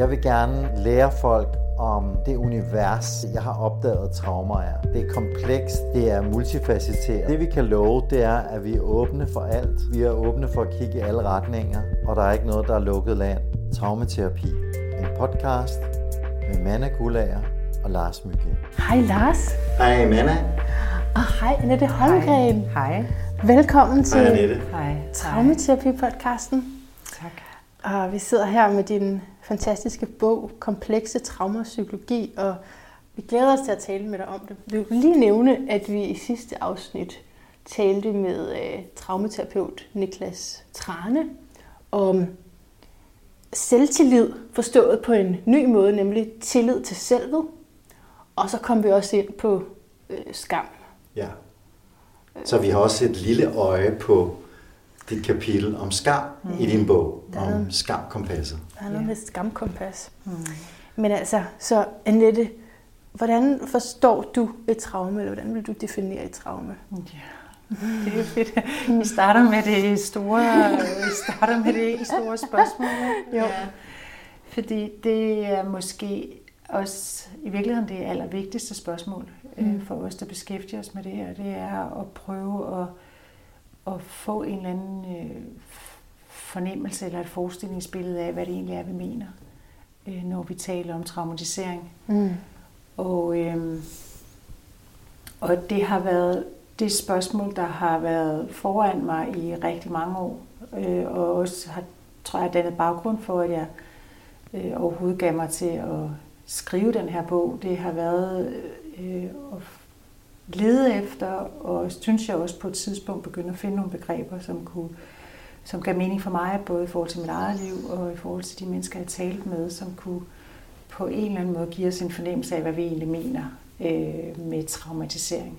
Jeg vil gerne lære folk om det univers, jeg har opdaget traumer er. Det er komplekst, det er multifacetteret. Det vi kan love, det er, at vi er åbne for alt. Vi er åbne for at kigge i alle retninger, og der er ikke noget, der er lukket land. Traumaterapi. En podcast med Manna Gulager og Lars Mygge. Hej Lars. Hej Manna. Og hej Annette Holmgren. Hej. Velkommen til Hej Annette. Hej. Traumaterapi-podcasten. Og vi sidder her med din fantastiske bog, Komplekse Traumer og Psykologi, og vi glæder os til at tale med dig om det. Vi vil lige nævne, at vi i sidste afsnit talte med øh, traumaterapeut Niklas Trane om selvtillid, forstået på en ny måde, nemlig tillid til selvet. Og så kom vi også ind på øh, skam. Ja. Så vi har også et lille øje på dit kapitel om skam mm. i din bog, Der er- om skamkompasset. Der er noget med skamkompas. Mm. Men altså, så Annette, hvordan forstår du et traume, eller hvordan vil du definere et traume? Ja. Det er fedt. Vi starter med det store, vi starter med det store spørgsmål. Jo. Ja. Fordi det er måske også i virkeligheden det allervigtigste spørgsmål mm. øh, for os, der beskæftiger os med det her. Det er at prøve at, at få en eller anden øh, fornemmelse eller et forestillingsbillede af, hvad det egentlig er, vi mener, øh, når vi taler om traumatisering. Mm. Og, øhm, og det har været det spørgsmål, der har været foran mig i rigtig mange år, øh, og også har, tror jeg, dannet baggrund for, at jeg øh, overhovedet gav mig til at skrive den her bog. Det har været øh, at lede efter, og synes jeg også på et tidspunkt begyndte at finde nogle begreber, som kunne som gav mening for mig, både i forhold til mit eget liv og i forhold til de mennesker, jeg talte med, som kunne på en eller anden måde give os en fornemmelse af, hvad vi egentlig mener øh, med traumatisering.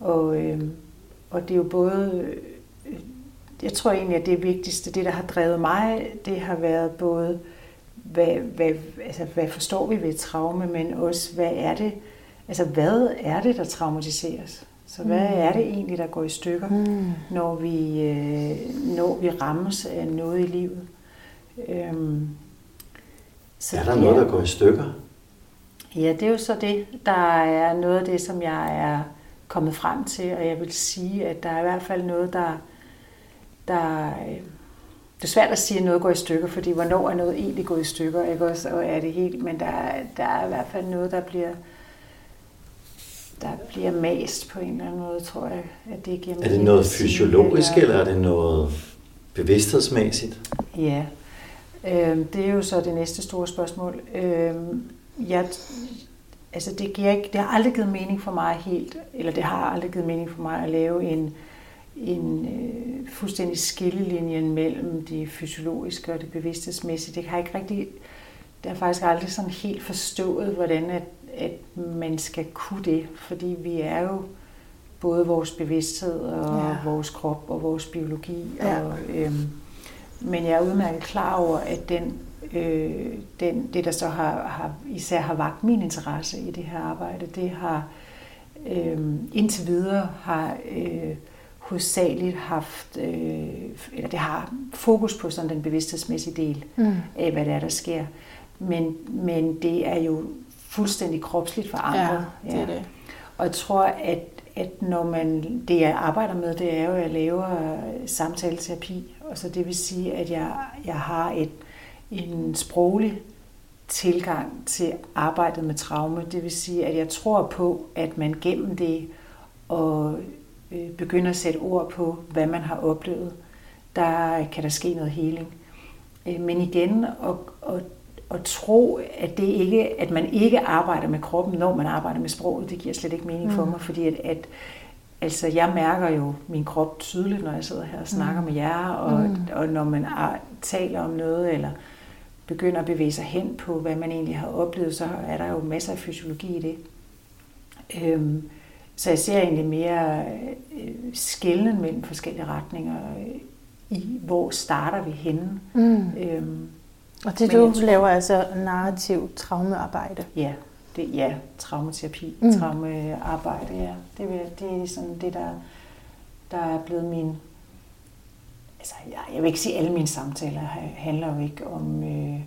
Og, øh, og det er jo både, øh, jeg tror egentlig, at det vigtigste, det der har drevet mig, det har været både, hvad, hvad, altså, hvad forstår vi ved et traume, men også, hvad er det, altså hvad er det, der traumatiseres? Så hvad Mm. er det egentlig, der går i stykker, Mm. når vi, øh, når vi rammes af noget i livet? Øhm, så Er der ja. noget, der går i stykker? Ja, det er jo så det, der er noget af det, som jeg er kommet frem til, og jeg vil sige, at der er i hvert fald noget, der, der øh, det er svært at sige, at noget går i stykker, fordi hvornår er noget egentlig gået i stykker, ikke også, og er det helt, men der, er- der er i hvert fald noget, der bliver, der bliver mast på en eller anden måde, tror jeg, at det giver Er det noget fysiologisk, eller- er det noget bevidsthedsmæssigt? Ja, øhm, det er jo så det næste store spørgsmål. Øhm, jeg, altså det, giver ikke, det har aldrig givet mening for mig helt, eller det har aldrig givet mening for mig at lave en, en øh, fuldstændig skillelinje mellem det fysiologiske og det bevidsthedsmæssige. Det har ikke rigtig, det har faktisk aldrig sådan helt forstået, hvordan at, at man skal kunne det, fordi vi er jo både vores bevidsthed og Ja. vores krop og vores biologi. Ja. Og, øhm, men jeg er udmærket klar over, at den, øh, den, det, der så har, har, især har vagt min interesse i det her arbejde, det har øh, indtil videre har øh, hovedsageligt haft, øh, eller det har fokus på sådan den bevidsthedsmæssige del Mm. af, hvad det er, der sker. Men, men det er jo fuldstændig kropsligt forankret. Ja, det er det. Og jeg tror, at, at når man, det jeg arbejder med, det er jo, at jeg laver samtaleterapi. Og så det vil sige, at jeg, jeg har et, en sproglig tilgang til arbejdet med traume. Det vil sige, at jeg tror på, at man gennem det og øh, begynder at sætte ord på, hvad man har oplevet, der kan der ske noget healing. Øh, Men igen, at, at, at tro, at, det ikke, at man ikke arbejder med kroppen, når man arbejder med sproget, det giver slet ikke mening for Mm. mig, fordi at, at altså, jeg mærker jo min krop tydeligt, når jeg sidder her og snakker Mm. med jer, og, Mm. og når man er, taler om noget, eller begynder at bevæge sig hen på, hvad man egentlig har oplevet, så er der jo masser af fysiologi i det. Øhm, så jeg ser egentlig mere øh, skældnen mellem forskellige retninger øh, i, hvor starter vi henne. Mm. Øhm, Og det Men du tror- laver altså narrativ traumearbejde. ja, det, ja, traumaterapi, Mm. traumearbejde, ja. Det, det er sådan det, der, der er blevet min... Altså, jeg, jeg vil ikke sige, at alle mine samtaler ha- handler jo ikke om, øh,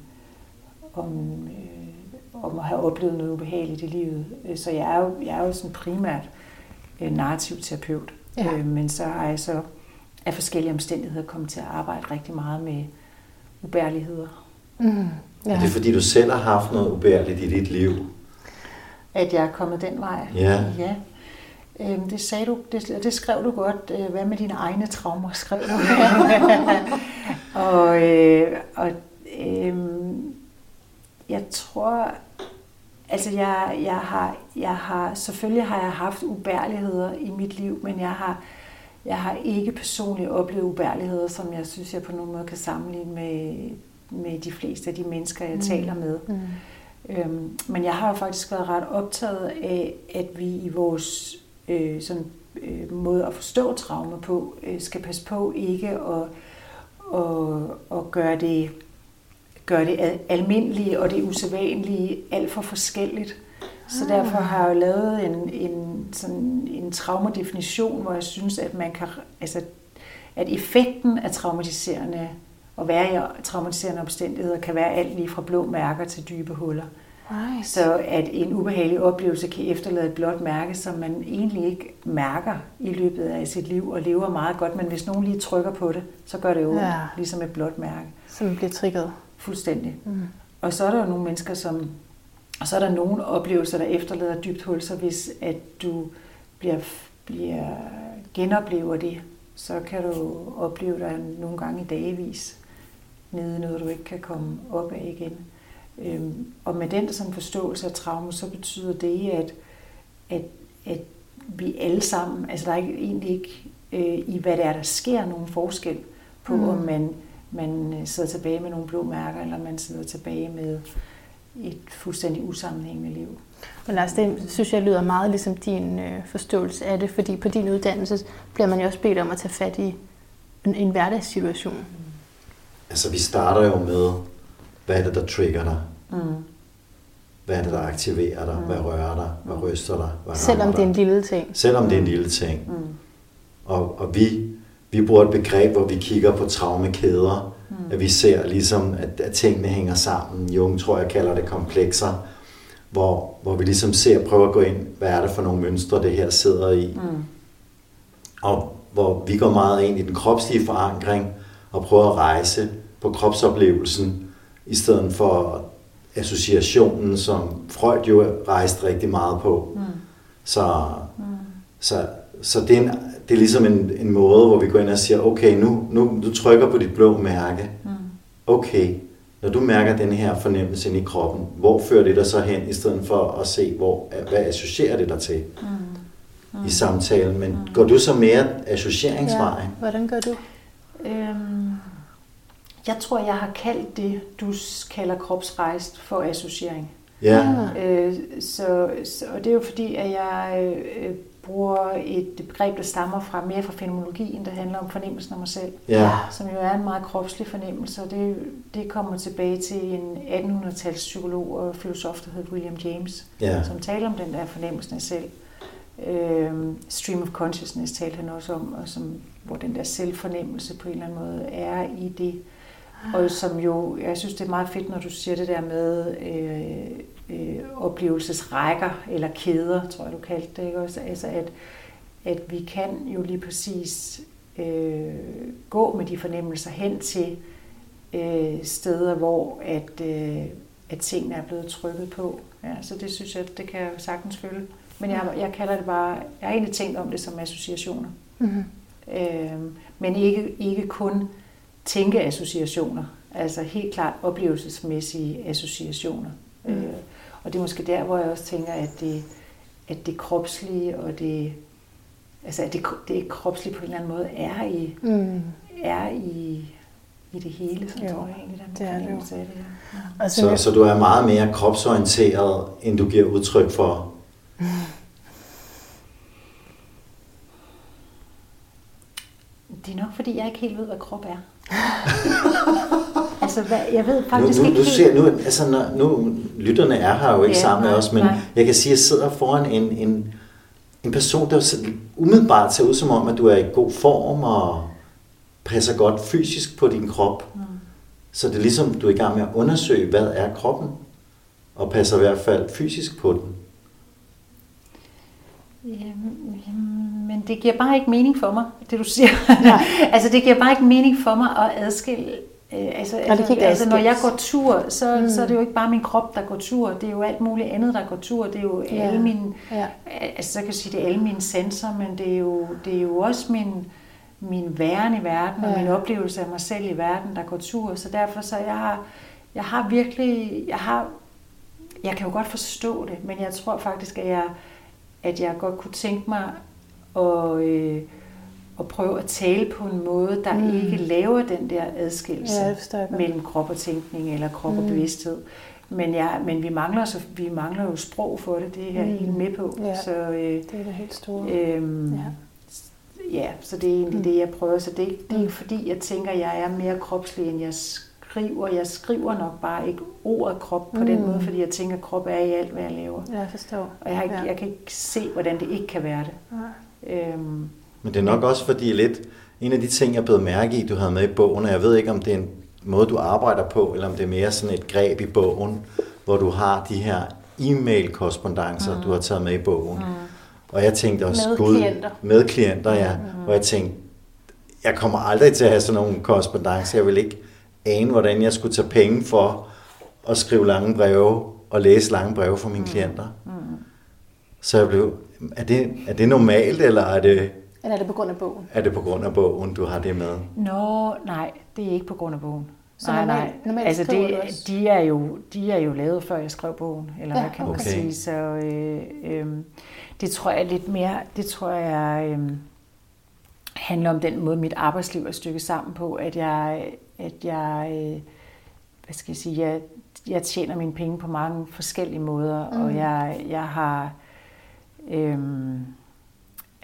om, øh, om at have oplevet noget ubehageligt i livet. Øh, så jeg er jo, jeg er jo sådan primært øh, narrativ terapeut. Ja. Øh, men så har jeg så af forskellige omstændigheder kommet til at arbejde rigtig meget med ubærligheder. Mm, ja. Er det fordi, du selv har haft noget ubærligt i dit liv? At jeg er kommet den vej? Ja. ja. Øhm, det sagde du, det, det skrev du godt. Øh, hvad med dine egne traumer, skrev du. og øh, og øh, jeg tror, altså jeg, jeg, har, jeg har, selvfølgelig har jeg haft ubærligheder i mit liv, men jeg har, jeg har ikke personligt oplevet ubærligheder, som jeg synes, jeg på nogen måde kan sammenligne med, med de fleste af de mennesker, jeg mm. taler med. Mm. Øhm, men jeg har jo faktisk været ret optaget af, at vi i vores øh, sådan, øh, måde at forstå traumer på, øh, skal passe på ikke at, at, at gøre det gøre det almindelige og det usædvanlige alt for forskelligt. Så derfor har jeg jo lavet en, en, sådan en traumadefinition, hvor jeg synes, at man kan, altså, at effekten af traumatiserende og være i traumatiserende omstændigheder kan være alt lige fra blå mærker til dybe huller. Right. Så at en ubehagelig oplevelse kan efterlade et blåt mærke, som man egentlig ikke mærker i løbet af sit liv og lever meget godt, men hvis nogen lige trykker på det, så gør det jo ja. ligesom et blåt mærke. Som bliver trigget. Fuldstændig. Mm. Og så er der jo nogle mennesker, som... Og så er der nogle oplevelser, der efterlader dybt hul, så hvis at du bliver, bliver genoplever det, så kan du opleve dig nogle gange i dagevis nede noget, du ikke kan komme op af igen. Øhm, og med den sådan forståelse af traume, så betyder det, at, at, at vi alle sammen, altså der er ikke, egentlig ikke øh, i hvad det er, der sker nogen forskel på, mm. om man, man øh, sidder tilbage med nogle blå mærker, eller man sidder tilbage med et fuldstændig usammenhængende liv. Men Lars, det synes jeg lyder meget ligesom din øh, forståelse af det, fordi på din uddannelse bliver man jo også bedt om at tage fat i en, en hverdagssituation. Mm. Altså vi starter jo med, hvad er det, der trigger dig? Mm. Hvad er det, der aktiverer dig? Mm. Hvad rører dig? Hvad ryster dig? Hvad Selvom det er en lille ting. Selvom det er en lille ting. Mm. Og, og vi, vi bruger et begreb, hvor vi kigger på traumekæder. Mm. At vi ser ligesom, at, at tingene hænger sammen. Jung tror jeg kalder det komplekser. Hvor, hvor vi ligesom ser, prøver at gå ind, hvad er det for nogle mønstre, det her sidder i. Mm. Og hvor vi går meget ind i den kropslige forankring, og prøver at rejse på kropsoplevelsen, i stedet for associationen, som Freud jo rejste rigtig meget på. Mm. Så, mm. så, så det, er en, det er ligesom en, en måde, hvor vi går ind og siger, okay, nu, nu du trykker på dit blå mærke. Mm. Okay, når du mærker den her fornemmelse ind i kroppen, hvor fører det dig så hen, i stedet for at se, hvor, hvad associerer det dig til mm. Mm. i samtalen. Men mm. går du så mere associeringsvejen? Ja, hvordan gør du? Øhm, jeg tror, jeg har kaldt det, du kalder kropsrejst, for associering. Ja. Øh, så, så, og det er jo fordi, at jeg øh, bruger et begreb, der stammer fra mere fra fenomenologien, der handler om fornemmelsen af mig selv, ja. som jo er en meget kropslig fornemmelse, og det, det kommer tilbage til en 1800-tals psykolog og filosof, der hedder William James, ja. som taler om den der fornemmelse af selv. Øh, stream of consciousness talte han også om, og som, hvor den der selvfornemmelse på en eller anden måde er i det. Og som jo, jeg synes det er meget fedt, når du siger det der med øh, øh, oplevelsesrækker eller kæder, tror jeg du kaldte det, ikke også? Altså at, at vi kan jo lige præcis øh, gå med de fornemmelser hen til øh, steder, hvor at, øh, at tingene er blevet trykket på. Ja, så det synes jeg, det kan jeg sagtens følge. Men jeg, jeg kalder det bare, jeg har egentlig tænkt om det som associationer. Mm-hmm. Øh, men ikke, ikke kun tænkeassociationer, altså helt klart oplevelsesmæssige associationer. Mm. Øh, og det er måske der, hvor jeg også tænker, at det, at det kropslige og det, altså at det, det kropslige på en eller anden måde er i, mm. er i, i det hele, så jo, tror jeg egentlig, der er det er det, det ja. så, så du er meget mere kropsorienteret, end du giver udtryk for? Det er nok, fordi jeg ikke helt ved, hvad krop er. altså, hvad, jeg ved faktisk nu, nu, ikke nu, ser, nu, altså, når, nu, lytterne er her jo ikke ja, sammen med os, men nej. jeg kan sige, at jeg sidder foran en, en, en person, der umiddelbart ser ud som om, at du er i god form og passer godt fysisk på din krop. Mm. Så det er ligesom, du er i gang med at undersøge, hvad er kroppen, og passer i hvert fald fysisk på den. Jamen, men det giver bare ikke mening for mig, det du siger. altså det giver bare ikke mening for mig at adskille Øh, altså, ja, altså, altså når jeg går tur, så, mm. så er det jo ikke bare min krop, der går tur. Det er jo alt muligt andet, der går tur. Det er jo ja. alle mine, ja. altså så kan jeg sige, det er alle mine sensorer, men det er jo, det er jo også min, min væren i verden, ja. og min oplevelse af mig selv i verden, der går tur. Så derfor så jeg har, jeg har virkelig, jeg har, jeg kan jo godt forstå det, men jeg tror faktisk, at jeg, at jeg godt kunne tænke mig at, øh, at prøve at tale på en måde, der mm. ikke laver den der adskillelse ja, mellem krop og tænkning eller krop mm. og bevidsthed. Men, ja, men vi, mangler, så, vi mangler jo sprog for det, det er jeg mm. helt med på. Ja, så, øh, det er det helt store. Øhm, ja. ja, så det er egentlig mm. det, jeg prøver. Så det, det er ikke mm. fordi, jeg tænker, at jeg er mere kropslig, end jeg skriver. Jeg skriver nok bare ikke ordet krop på mm. den måde, fordi jeg tænker, at krop er i alt, hvad jeg laver. Jeg forstår. Og jeg, har ikke, ja. jeg kan ikke se, hvordan det ikke kan være det. Ja. Øhm, men det er nok også fordi lidt, en af de ting, jeg blev mærke i, du havde med i bogen, og jeg ved ikke, om det er en måde, du arbejder på, eller om det er mere sådan et greb i bogen, hvor du har de her e-mail-korrespondencer, mm. du har taget med i bogen. Mm. Og jeg tænkte også, med gud, klienter. med klienter, ja. Mm. Og jeg tænkte, jeg kommer aldrig til at have sådan nogle korrespondencer. Jeg vil ikke ane, hvordan jeg skulle tage penge for at skrive lange breve og læse lange breve for mine mm. klienter. Mm. Så jeg blev, er det, er det normalt, eller er det eller er det på grund af bogen? Er det på grund af bogen, du har det med? Nå, nej, det er ikke på grund af bogen. Så nej, normalt, nej. Normalt altså det, de, er jo, de er jo lavet, før jeg skrev bogen, eller ja, hvad kan man okay. sige. Så øh, øh, det tror jeg lidt mere, det tror jeg øh, handler om den måde, mit arbejdsliv er stykket sammen på, at jeg, at jeg øh, hvad skal jeg sige, jeg, jeg tjener mine penge på mange forskellige måder, mm. og jeg, jeg har... Øh,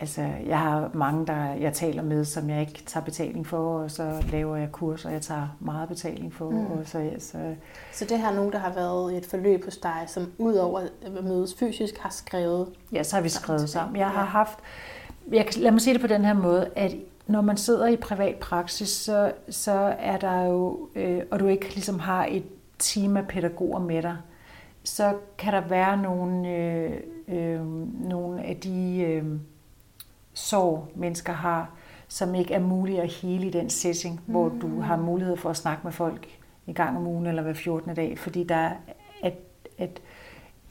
Altså, jeg har mange, der jeg taler med, som jeg ikke tager betaling for, og så laver jeg kurser, jeg tager meget betaling for. Mm. Og så, så, så det her er nogen, der har været i et forløb hos dig, som udover at mødes fysisk, har skrevet? Ja, så har vi skrevet sammen. Jeg har haft, jeg, lad mig sige det på den her måde, at når man sidder i privat praksis, så, så er der jo, øh, og du ikke ligesom har et team af pædagoger med dig, så kan der være nogle, øh, øh, nogle af de... Øh, sorg, mennesker har, som ikke er muligt at hele i den setting, mm. hvor du mm. har mulighed for at snakke med folk en gang om ugen eller hver 14. dag, fordi der er, at, at,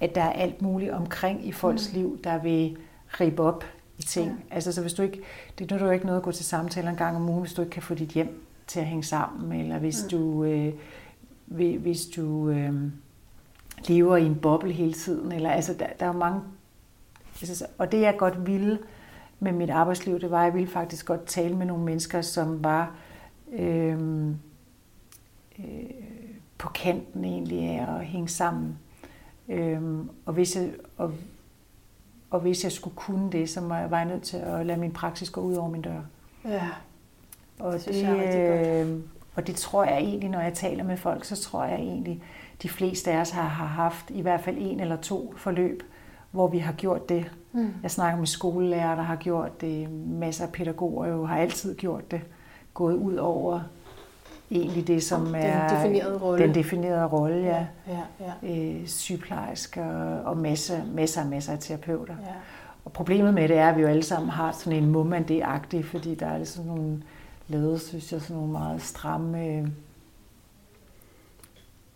at der er alt muligt omkring i folks mm. liv, der vil ribe op i ting. Ja. Altså, så hvis du ikke, det er jo ikke noget at gå til samtaler en gang om ugen, hvis du ikke kan få dit hjem til at hænge sammen, eller hvis mm. du, øh, hvis du øh, lever i en boble hele tiden, eller altså, der, der er mange, altså, og det jeg godt ville, med mit arbejdsliv, det var, at jeg ville faktisk godt tale med nogle mennesker, som var øh, øh, på kanten egentlig af at hænge sammen. Øh, og, hvis jeg, og, og hvis jeg skulle kunne det, så var jeg nødt til at lade min praksis gå ud over min dør. Ja, og det, det jeg øh, og det tror jeg egentlig, når jeg taler med folk, så tror jeg egentlig, de fleste af os har, har haft i hvert fald en eller to forløb, hvor vi har gjort det. Mm. Jeg snakker med skolelærer, der har gjort det. Masser af pædagoger jo har altid gjort det. Gået ud over egentlig det, som den er definerede rolle. den definerede rolle, ja. ja, ja, ja. Øh, sygeplejersker og masser, masser og masser af terapeuter. Ja. Og problemet med det er, at vi jo alle sammen har sådan en moment fordi der er sådan nogle lavet, synes jeg, sådan nogle meget stramme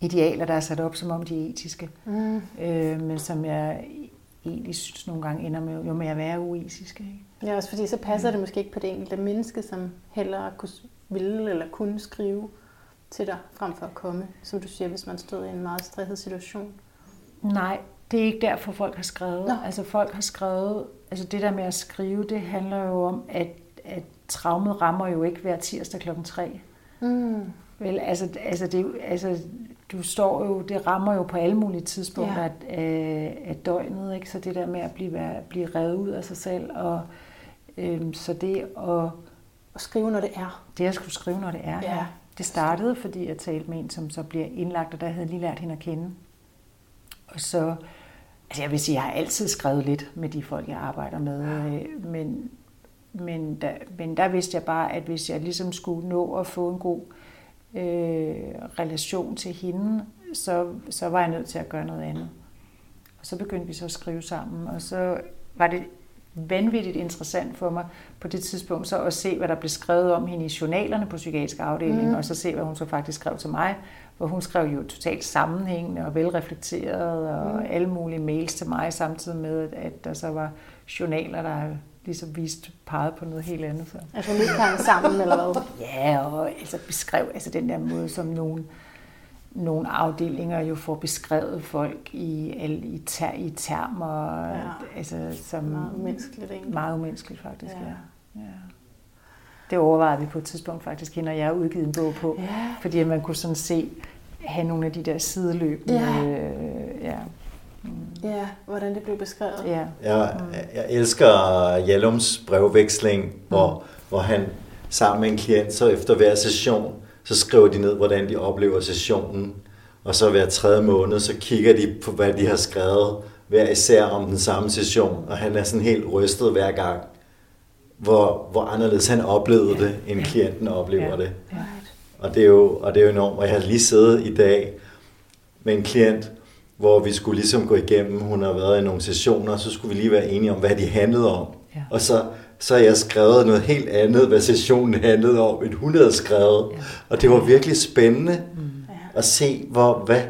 idealer, der er sat op, som om de er etiske. Mm. Øh, men som jeg egentlig synes nogle gange ender med jo med at være uetiske. Ikke? Ja, også fordi så passer det måske ikke på det enkelte menneske, som heller kunne ville eller kunne skrive til dig, frem for at komme, som du siger, hvis man stod i en meget stresset situation. Nej, det er ikke derfor, folk har skrevet. Nå. Altså folk har skrevet, altså det der med at skrive, det handler jo om, at, at traumet rammer jo ikke hver tirsdag klokken 3. Mm. Vel, altså, altså, det, altså, du står jo, det rammer jo på alle mulige tidspunkter ja. af, af døgnet, ikke? så det der med at blive, blive revet ud af sig selv, og øhm, så det at, at skrive, når det er. Det at skulle skrive, når det er, ja. ja. Det startede, fordi jeg talte med en, som så bliver indlagt, og der havde jeg lige lært hende at kende. Og så, altså jeg vil sige, jeg har altid skrevet lidt med de folk, jeg arbejder med, øh, men, men, der, men der vidste jeg bare, at hvis jeg ligesom skulle nå at få en god øh, relation til hende, så, så var jeg nødt til at gøre noget andet. Og så begyndte vi så at skrive sammen, og så var det vanvittigt interessant for mig på det tidspunkt så at se, hvad der blev skrevet om hende i journalerne på psykiatrisk afdeling, mm. og så se, hvad hun så faktisk skrev til mig, hvor hun skrev jo totalt sammenhængende og velreflekteret, og mm. alle mulige mails til mig, samtidig med, at der så var journaler, der ligesom vist peget på noget helt andet. Så. Altså lidt sammen, eller hvad? Ja, og altså beskrev altså den der måde, som nogen nogle afdelinger jo får beskrevet folk i, i, ter, i termer, ja. altså, som meget umenneskeligt egentlig. Meget umenneskeligt faktisk, ja. ja. ja. Det overvejede vi på et tidspunkt faktisk, og jeg udgivet en bog på, ja. fordi man kunne sådan se, have nogle af de der sideløb. Ja. Øh, ja. Mm. ja, hvordan det blev beskrevet. Ja. Jeg, jeg elsker Jallums brevveksling, hvor, mm. hvor han sammen med en klient, så efter hver session, så skriver de ned, hvordan de oplever sessionen, og så hver tredje måned, så kigger de på, hvad de har skrevet, hver især om den samme session, og han er sådan helt rystet hver gang, hvor, hvor anderledes han oplevede det, end ja. klienten oplever ja. det. Ja. Og det, er jo, og det er jo enormt, og jeg har lige siddet i dag med en klient, hvor vi skulle ligesom gå igennem, hun har været i nogle sessioner, så skulle vi lige være enige om, hvad de handlede om. Ja. Og så så har jeg skrevet noget helt andet, hvad sessionen handlede om, end hun havde skrevet. Ja. Og det var virkelig spændende mm. at se, hvor, hvad,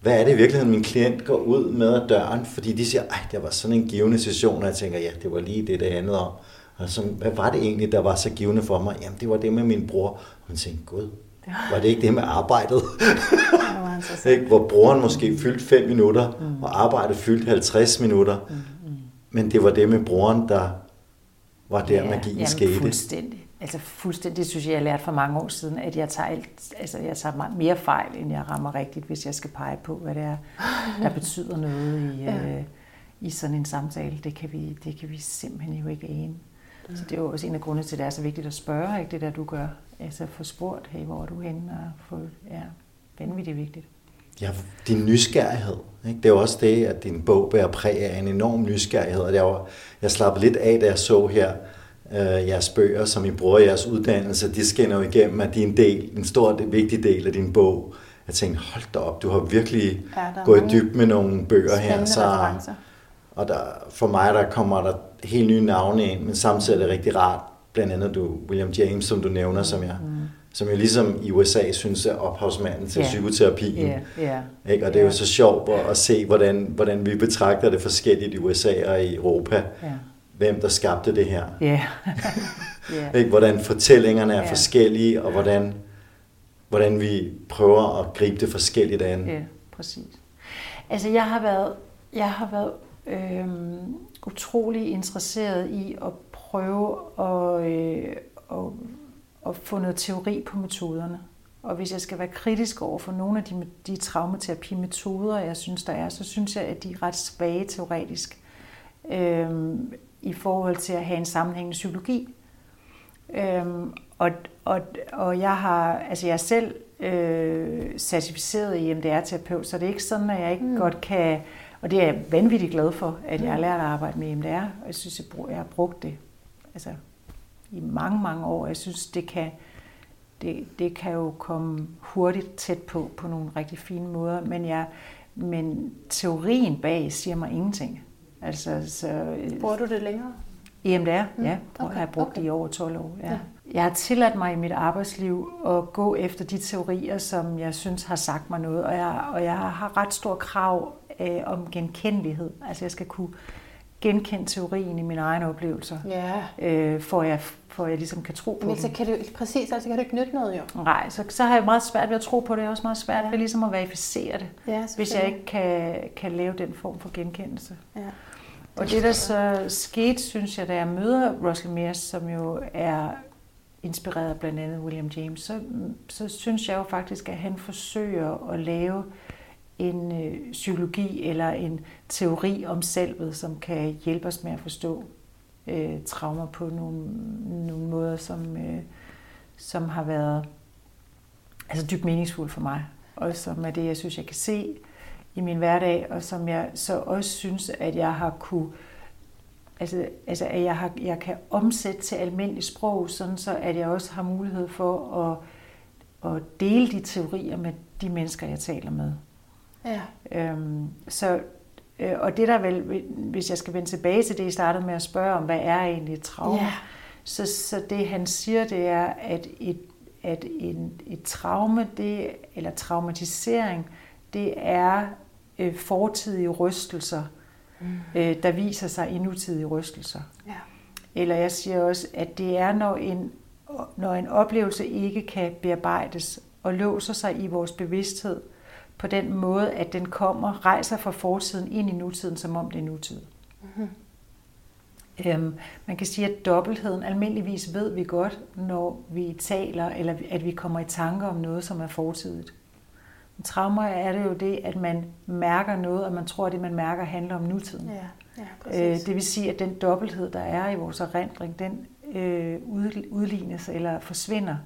hvad er det i virkeligheden, min klient går ud med af døren, fordi de siger, at det var sådan en givende session, og jeg tænker, ja, det var lige det, det handlede om. Og så, hvad var det egentlig, der var så givende for mig? Jamen, det var det med min bror. Og hun tænkte, gud, var det ikke det med arbejdet? ikke? Hvor broren måske fyldte 5 minutter, mm. og arbejdet fyldte 50 minutter. Mm. Mm. Men det var det med broren, der var der ja, magien jamen, skete. fuldstændig. Altså fuldstændig, det synes jeg, jeg lærte for mange år siden, at jeg tager, alt, altså, jeg tager mere fejl, end jeg rammer rigtigt, hvis jeg skal pege på, hvad det er, der betyder noget i, ja. øh, i sådan en samtale. Det kan vi, det kan vi simpelthen jo ikke ane. Så det er jo også en af grundene til, at det er så vigtigt at spørge, ikke det der du gør. Altså få spurgt, hey, hvor er du henne? Og få, ja, vanvittigt vigtigt. Ja, din nysgerrighed. Ikke? Det er jo også det, at din bog bærer præg af en enorm nysgerrighed. Og jeg, var, jeg slappede lidt af, da jeg så her øh, jeres bøger, som I bruger jeres uddannelse. De skinner jo igennem, at de er en del, en stor, vigtig del af din bog. Jeg tænkte, hold da op, du har virkelig ja, gået dybt med nogle bøger her. Så, og der, for mig, der kommer der helt nye navne ind, men samtidig er det rigtig rart. Blandt andet du, William James, som du nævner, som jeg mm som jo ligesom i USA synes er ophavsmanden til yeah. psykoterapien. Yeah. Yeah. Ikke? Og det er jo så sjovt at, at se, hvordan, hvordan vi betragter det forskelligt i USA og i Europa. Yeah. Hvem der skabte det her. Yeah. yeah. Ikke? Hvordan fortællingerne er yeah. forskellige, og hvordan, hvordan vi prøver at gribe det forskelligt an. Ja, præcis. Altså jeg har været, jeg har været øhm, utrolig interesseret i at prøve at, øh, at at få noget teori på metoderne. Og hvis jeg skal være kritisk over for nogle af de, de traumaterapimetoder, jeg synes, der er, så synes jeg, at de er ret svage teoretisk øhm, i forhold til at have en sammenhængende psykologi. Øhm, og, og, og jeg har, altså jeg er selv øh, certificeret i EMDR-terapeut, så det er ikke sådan, at jeg ikke mm. godt kan, og det er jeg vanvittigt glad for, at jeg har mm. lært at arbejde med EMDR, og jeg synes, jeg har brugt det altså i mange, mange år. Jeg synes, det kan, det, det kan jo komme hurtigt tæt på, på nogle rigtig fine måder, men, jeg, men teorien bag siger mig ingenting. Altså, så, Bruger du det længere? EMDR, mm. ja. Okay. Jeg har brugt okay. det i over 12 år. Ja. ja. Jeg har tilladt mig i mit arbejdsliv at gå efter de teorier, som jeg synes har sagt mig noget, og jeg, og jeg har ret stor krav øh, om genkendelighed. Altså jeg skal kunne genkendt teorien i mine egne oplevelser, ja. øh, for, jeg, for jeg ligesom kan tro på Men så kan du, præcis, altså kan du ikke nytte noget jo. Nej, så, så har jeg meget svært ved at tro på det. Er også meget svært ja. ved ligesom at verificere det, ja, hvis jeg ikke kan, kan lave den form for genkendelse. Ja. Og det, der så skete, synes jeg, da jeg møder Russell Mears, som jo er inspireret blandt andet William James, så, så synes jeg jo faktisk, at han forsøger at lave en øh, psykologi eller en teori om selvet, som kan hjælpe os med at forstå øh, traumer på nogle, nogle måder, som, øh, som har været altså dybt meningsfulde for mig, og som er det, jeg synes, jeg kan se i min hverdag, og som jeg så også synes, at jeg har kunne altså, altså at jeg, har, jeg kan omsætte til almindelig sprog, sådan så at jeg også har mulighed for at at dele de teorier med de mennesker, jeg taler med. Ja. Øhm, så, øh, og det der vel, hvis jeg skal vende tilbage til det, jeg startede med at spørge om, hvad er egentlig et traume? Ja. Så, så det han siger, det er, at et, at en, et traume, det, eller traumatisering, det er øh, fortidige rystelser, mm. øh, der viser sig i nutidige rystelser. Ja. Eller jeg siger også, at det er, når en, når en oplevelse ikke kan bearbejdes og låser sig i vores bevidsthed på den måde, at den kommer, rejser fra fortiden ind i nutiden, som om det er nutid. Mm-hmm. Øhm, man kan sige, at dobbeltheden, almindeligvis ved vi godt, når vi taler, eller at vi kommer i tanker om noget, som er fortidigt. Men traumer er det jo det, at man mærker noget, og man tror, at det, man mærker, handler om nutiden. Ja, ja, øh, det vil sige, at den dobbelthed, der er i vores erindring, den øh, udlignes eller forsvinder,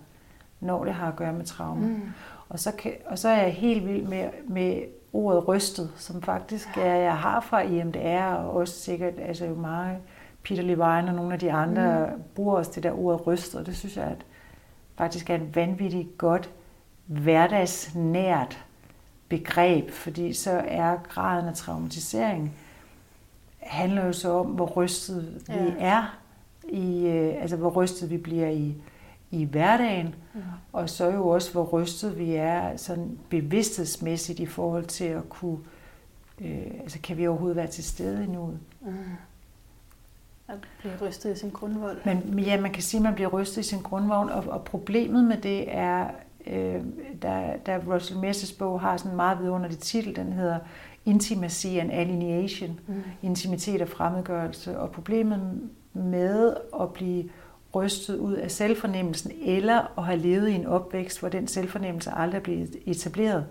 når det har at gøre med traumer. Mm. Og, så kan, og så er jeg helt vild med, med ordet rystet, som faktisk er, jeg har fra IMDR, og også sikkert altså jo meget Peter Levine og nogle af de andre mm. bruger også det der ord rystet, og det synes jeg at faktisk er et vanvittigt godt hverdagsnært begreb, fordi så er graden af traumatisering handler jo så om, hvor rystet ja. vi er, i, øh, altså hvor rystet vi bliver i, i hverdagen, ja. og så jo også, hvor rystet vi er sådan bevidsthedsmæssigt i forhold til at kunne, øh, altså kan vi overhovedet være til stede i nuet. Mm. At blive rystet i sin grundvold. Men ja, man kan sige, at man bliver rystet i sin grundvogn, og, og problemet med det er, øh, da, da Russell Messers bog har sådan en meget vidunderlig titel, den hedder Intimacy and Alienation, mm. intimitet og fremmedgørelse, og problemet med at blive rystet ud af selvfornemmelsen, eller at have levet i en opvækst, hvor den selvfornemmelse aldrig er blevet etableret.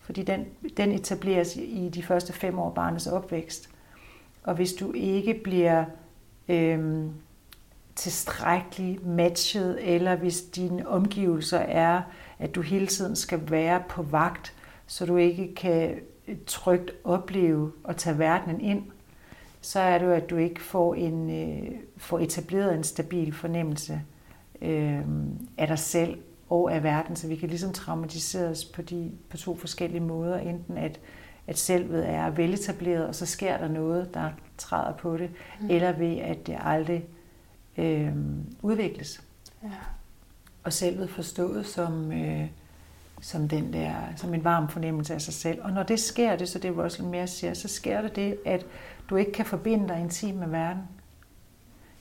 Fordi den, den etableres i de første fem år barnets opvækst. Og hvis du ikke bliver øhm, tilstrækkeligt matchet, eller hvis dine omgivelser er, at du hele tiden skal være på vagt, så du ikke kan trygt opleve og tage verdenen ind, så er det jo, at du ikke får, en, øh, får etableret en stabil fornemmelse øh, af dig selv og af verden, så vi kan ligesom traumatiseres på, de, på to forskellige måder. Enten at, at selvet er veletableret, og så sker der noget, der træder på det, mm. eller ved at det aldrig øh, udvikles. Ja. Og selvet forstået som, øh, som, den der, som en varm fornemmelse af sig selv. Og når det sker, det så det Russell mere siger, så sker det det, at du ikke kan forbinde dig intimt med verden.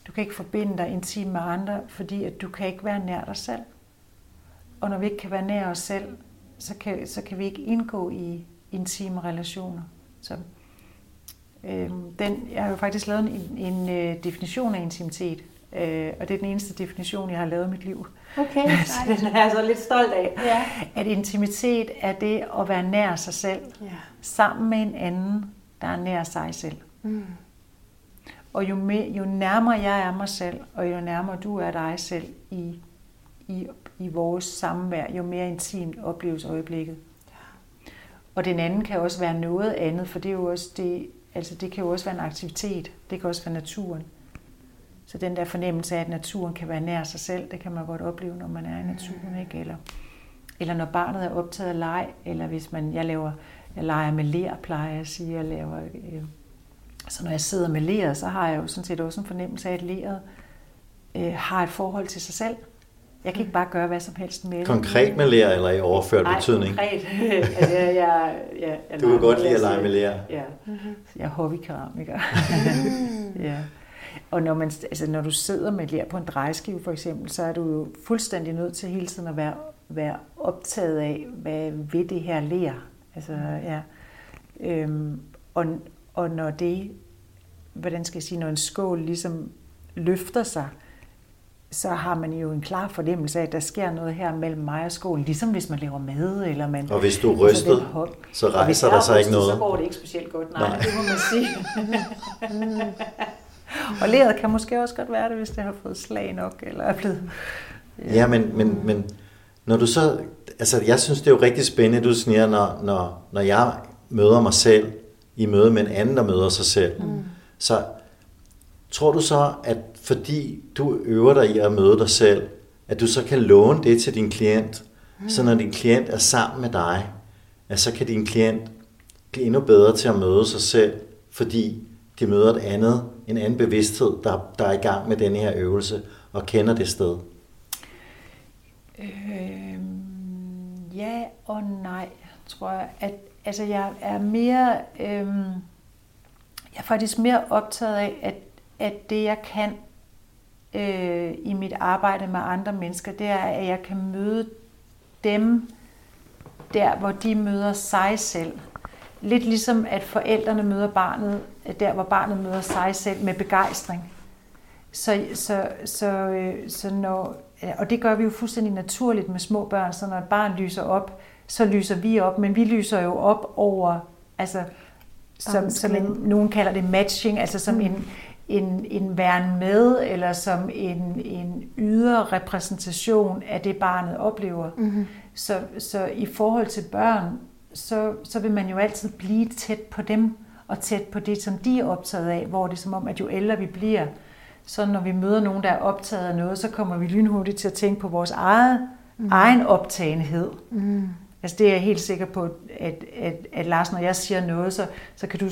Du kan ikke forbinde dig intimt med andre, fordi at du kan ikke være nær dig selv. Og når vi ikke kan være nær os selv, så kan, så kan vi ikke indgå i intime relationer. Så, øh, den, jeg har jo faktisk lavet en, en øh, definition af intimitet, øh, og det er den eneste definition, jeg har lavet i mit liv. Okay, så den er jeg så lidt stolt af. Ja. At intimitet er det at være nær sig selv, ja. sammen med en anden, der er nær sig selv. Mm. Og jo, mere, jo nærmere jeg er mig selv, og jo nærmere du er dig selv i, i, i vores samvær, jo mere intimt opleves øjeblikket. Ja. Og den anden kan også være noget andet, for det, er jo også det, altså det kan jo også være en aktivitet. Det kan også være naturen. Så den der fornemmelse af, at naturen kan være nær sig selv, det kan man godt opleve, når man er i naturen. Mm. Ikke? Eller, eller når barnet er optaget af leg, eller hvis man, jeg laver, jeg leger med ler, plejer jeg at sige, jeg laver øh, så når jeg sidder med leret, så har jeg jo sådan set også en fornemmelse af, at leret øh, har et forhold til sig selv. Jeg kan ikke bare gøre hvad som helst med det. Konkret med lærer eller i overført Nej, betydning? Nej, konkret. altså, jeg, jeg, jeg, jeg du kan godt lide at lege med lærer. Ja, mm-hmm. jeg er hobbykeramiker. ja. Og når, man, altså, når du sidder med lær på en drejeskive for eksempel, så er du jo fuldstændig nødt til hele tiden at være, være optaget af, hvad ved det her lær? Altså, ja. Øhm, og, og når det, hvordan skal jeg sige, når en skål ligesom løfter sig, så har man jo en klar fornemmelse af, at der sker noget her mellem mig og skålen. Ligesom hvis man laver mad, eller man... Og hvis du er rystet, så rejser der sig ikke noget. Så går det ikke specielt godt. Nej, Nej. det må man sige. og leret kan måske også godt være det, hvis det har fået slag nok, eller er blevet... Ja, ja men, men, men når du så... Altså, jeg synes, det er jo rigtig spændende, du siger, når, når, når jeg møder mig selv, i møde med en anden, der møder sig selv. Mm. Så tror du så, at fordi du øver dig i at møde dig selv, at du så kan låne det til din klient, Mm. Så når din klient er sammen med dig, at så kan din klient blive endnu bedre til at møde sig selv, fordi de møder et andet, en anden bevidsthed, der, der er i gang med denne her øvelse, og kender det sted. Øh, ja og nej, tror jeg. At, altså jeg er mere, øh, jeg er faktisk mere optaget af, at, at det jeg kan øh, i mit arbejde med andre mennesker, det er, at jeg kan møde dem der, hvor de møder sig selv. Lidt ligesom at forældrene møder barnet, øh, der hvor barnet møder sig selv med begejstring. Så, så, så, øh, så når, og det gør vi jo fuldstændig naturligt med små børn, så når et barn lyser op, så lyser vi op, men vi lyser jo op over, altså som, som en, nogen kalder det matching, altså som mm. en, en, en væren med, eller som en, en ydre repræsentation af det, barnet oplever. Mm-hmm. Så, så i forhold til børn, så, så vil man jo altid blive tæt på dem, og tæt på det, som de er optaget af, hvor det er som om, at jo ældre vi bliver, så når vi møder nogen, der er optaget af noget, så kommer vi lynhurtigt til at tænke på vores eget, mm. egen optagenhed. Mm. Altså det er jeg helt sikker på, at, at, at Lars, når jeg siger noget, så, så kan du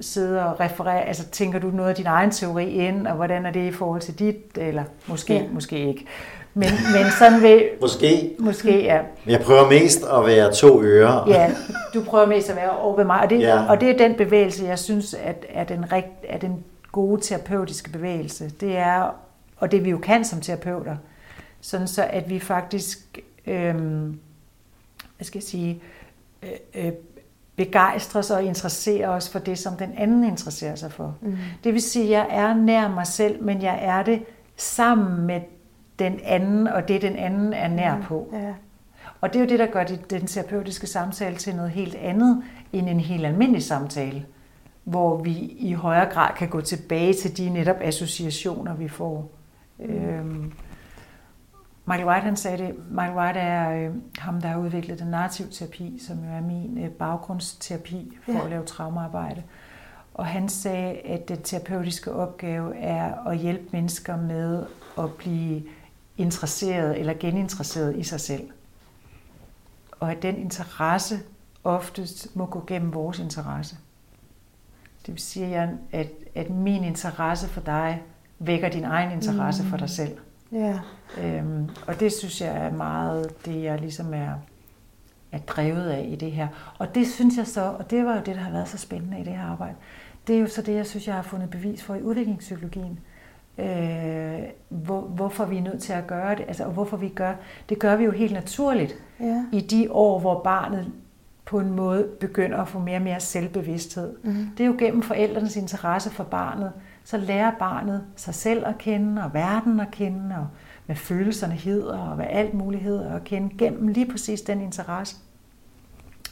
sidde og referere, altså tænker du noget af din egen teori ind, og hvordan er det i forhold til dit, eller måske, ja. måske ikke. Men, men sådan vil... Måske. Måske, ja. Jeg prøver mest at være to ører. Ja, du prøver mest at være over ved mig, og det, ja. og det er den bevægelse, jeg synes, at er den, rigt, er den gode terapeutiske bevægelse. Det er, og det vi jo kan som terapeuter, sådan så at vi faktisk, øhm, hvad skal jeg sige, øh, øh, begejstres og interesserer os for det, som den anden interesserer sig for. Mm. Det vil sige, at jeg er nær mig selv, men jeg er det sammen med den anden, og det den anden er nær mm. på. Ja. Og det er jo det, der gør den terapeutiske samtale til noget helt andet end en helt almindelig samtale, hvor vi i højere grad kan gå tilbage til de netop associationer, vi får. Mm. Øhm, Michael White han sagde det, Michael White er øh, ham, der har udviklet den narrativ terapi, som jo er min øh, baggrundsterapi for ja. at lave traumaarbejde. Og han sagde, at den terapeutiske opgave er at hjælpe mennesker med at blive interesseret eller geninteresseret i sig selv. Og at den interesse oftest må gå gennem vores interesse. Det vil sige, at, at min interesse for dig vækker din egen interesse mm. for dig selv. Ja. Øhm, og det synes jeg er meget det, jeg ligesom er, er drevet af i det her. Og det synes jeg så, og det var jo det, der har været så spændende i det her arbejde, det er jo så det, jeg synes, jeg har fundet bevis for i udviklingspsykologien. Øh, hvor, hvorfor vi er nødt til at gøre det, altså, og hvorfor vi gør det, gør vi jo helt naturligt ja. i de år, hvor barnet på en måde begynder at få mere og mere selvbevidsthed. Mm. Det er jo gennem forældrenes interesse for barnet, så lærer barnet sig selv at kende, og verden at kende, og hvad følelserne hedder, og hvad alt muligt hedder at kende, gennem lige præcis den interesse.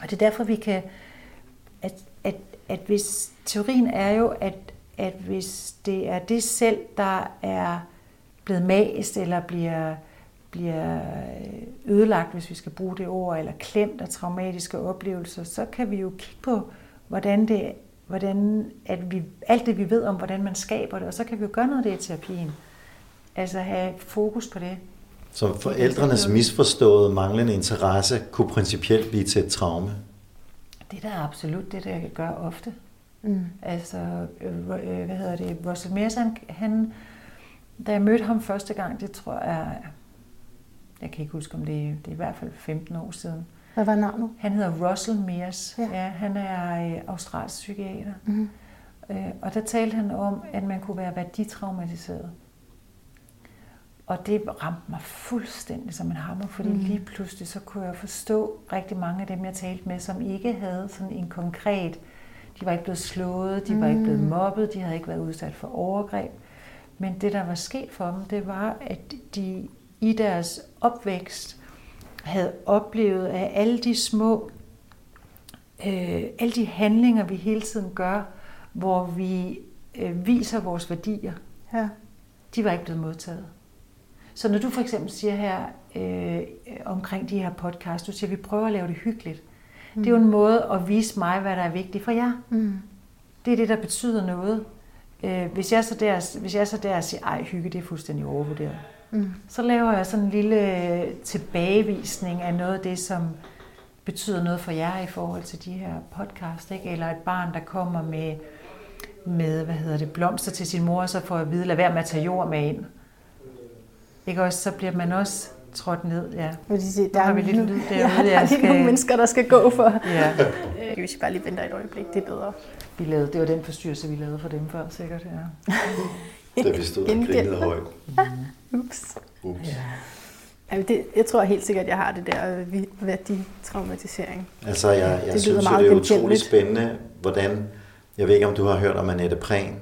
Og det er derfor, vi kan, at, at, at hvis teorien er jo, at, at hvis det er det selv, der er blevet mast, eller bliver, bliver ødelagt, hvis vi skal bruge det ord, eller klemt af traumatiske oplevelser, så kan vi jo kigge på, hvordan det hvordan, at vi, alt det vi ved om, hvordan man skaber det, og så kan vi jo gøre noget af det i terapien. Altså have fokus på det. Så forældrenes misforståede manglende interesse kunne principielt blive til et traume? Det der er absolut det, der gør ofte. Mm. Altså, øh, øh, hvad hedder det, Russell Mears, han, han, da jeg mødte ham første gang, det tror jeg, jeg kan ikke huske, om det, det er i hvert fald 15 år siden, hvad var navnet? Han hedder Russell Mears. Ja. Ja, han er øh, australsk psykiater. Mm-hmm. Øh, og der talte han om, at man kunne være værditraumatiseret. Og det ramte mig fuldstændig som en hammer, fordi mm. lige pludselig så kunne jeg forstå rigtig mange af dem, jeg talte med, som ikke havde sådan en konkret, de var ikke blevet slået, de var ikke blevet mm. mobbet, de havde ikke været udsat for overgreb. Men det, der var sket for dem, det var, at de i deres opvækst havde oplevet, at alle de små, øh, alle de handlinger, vi hele tiden gør, hvor vi øh, viser vores værdier, ja. de var ikke blevet modtaget. Så når du for eksempel siger her øh, omkring de her podcasts, du siger, at vi prøver at lave det hyggeligt. Mm. Det er jo en måde at vise mig, hvad der er vigtigt for jer. Mm. Det er det, der betyder noget. Øh, hvis, jeg så der, hvis jeg så der siger, ej, hygge, det er fuldstændig overvurderet Mm. Så laver jeg sådan en lille tilbagevisning af noget af det, som betyder noget for jer i forhold til de her podcast, ikke? Eller et barn, der kommer med, med hvad hedder det, blomster til sin mor, så får jeg at vide, lad være med at tage jord med ind. Ikke også? Så bliver man også trådt ned, ja. Sige, der har er vi lidt lyd derude, ja, der er skal... nogle mennesker, der skal gå for. Ja. Øh, Hvis vi bare lige venter et øjeblik, det er bedre. Vi lavede, det var den forstyrrelse, vi lavede for dem før, sikkert, ja. Da vi stod og grinede højt. Ups. Ups. Ja. Jamen det, jeg tror helt sikkert, jeg har det der øh, værditraumatisering. Altså, jeg, jeg Det synes meget det er utroligt genkendeligt. spændende, hvordan... Jeg ved ikke, om du har hørt om Annette Prehn.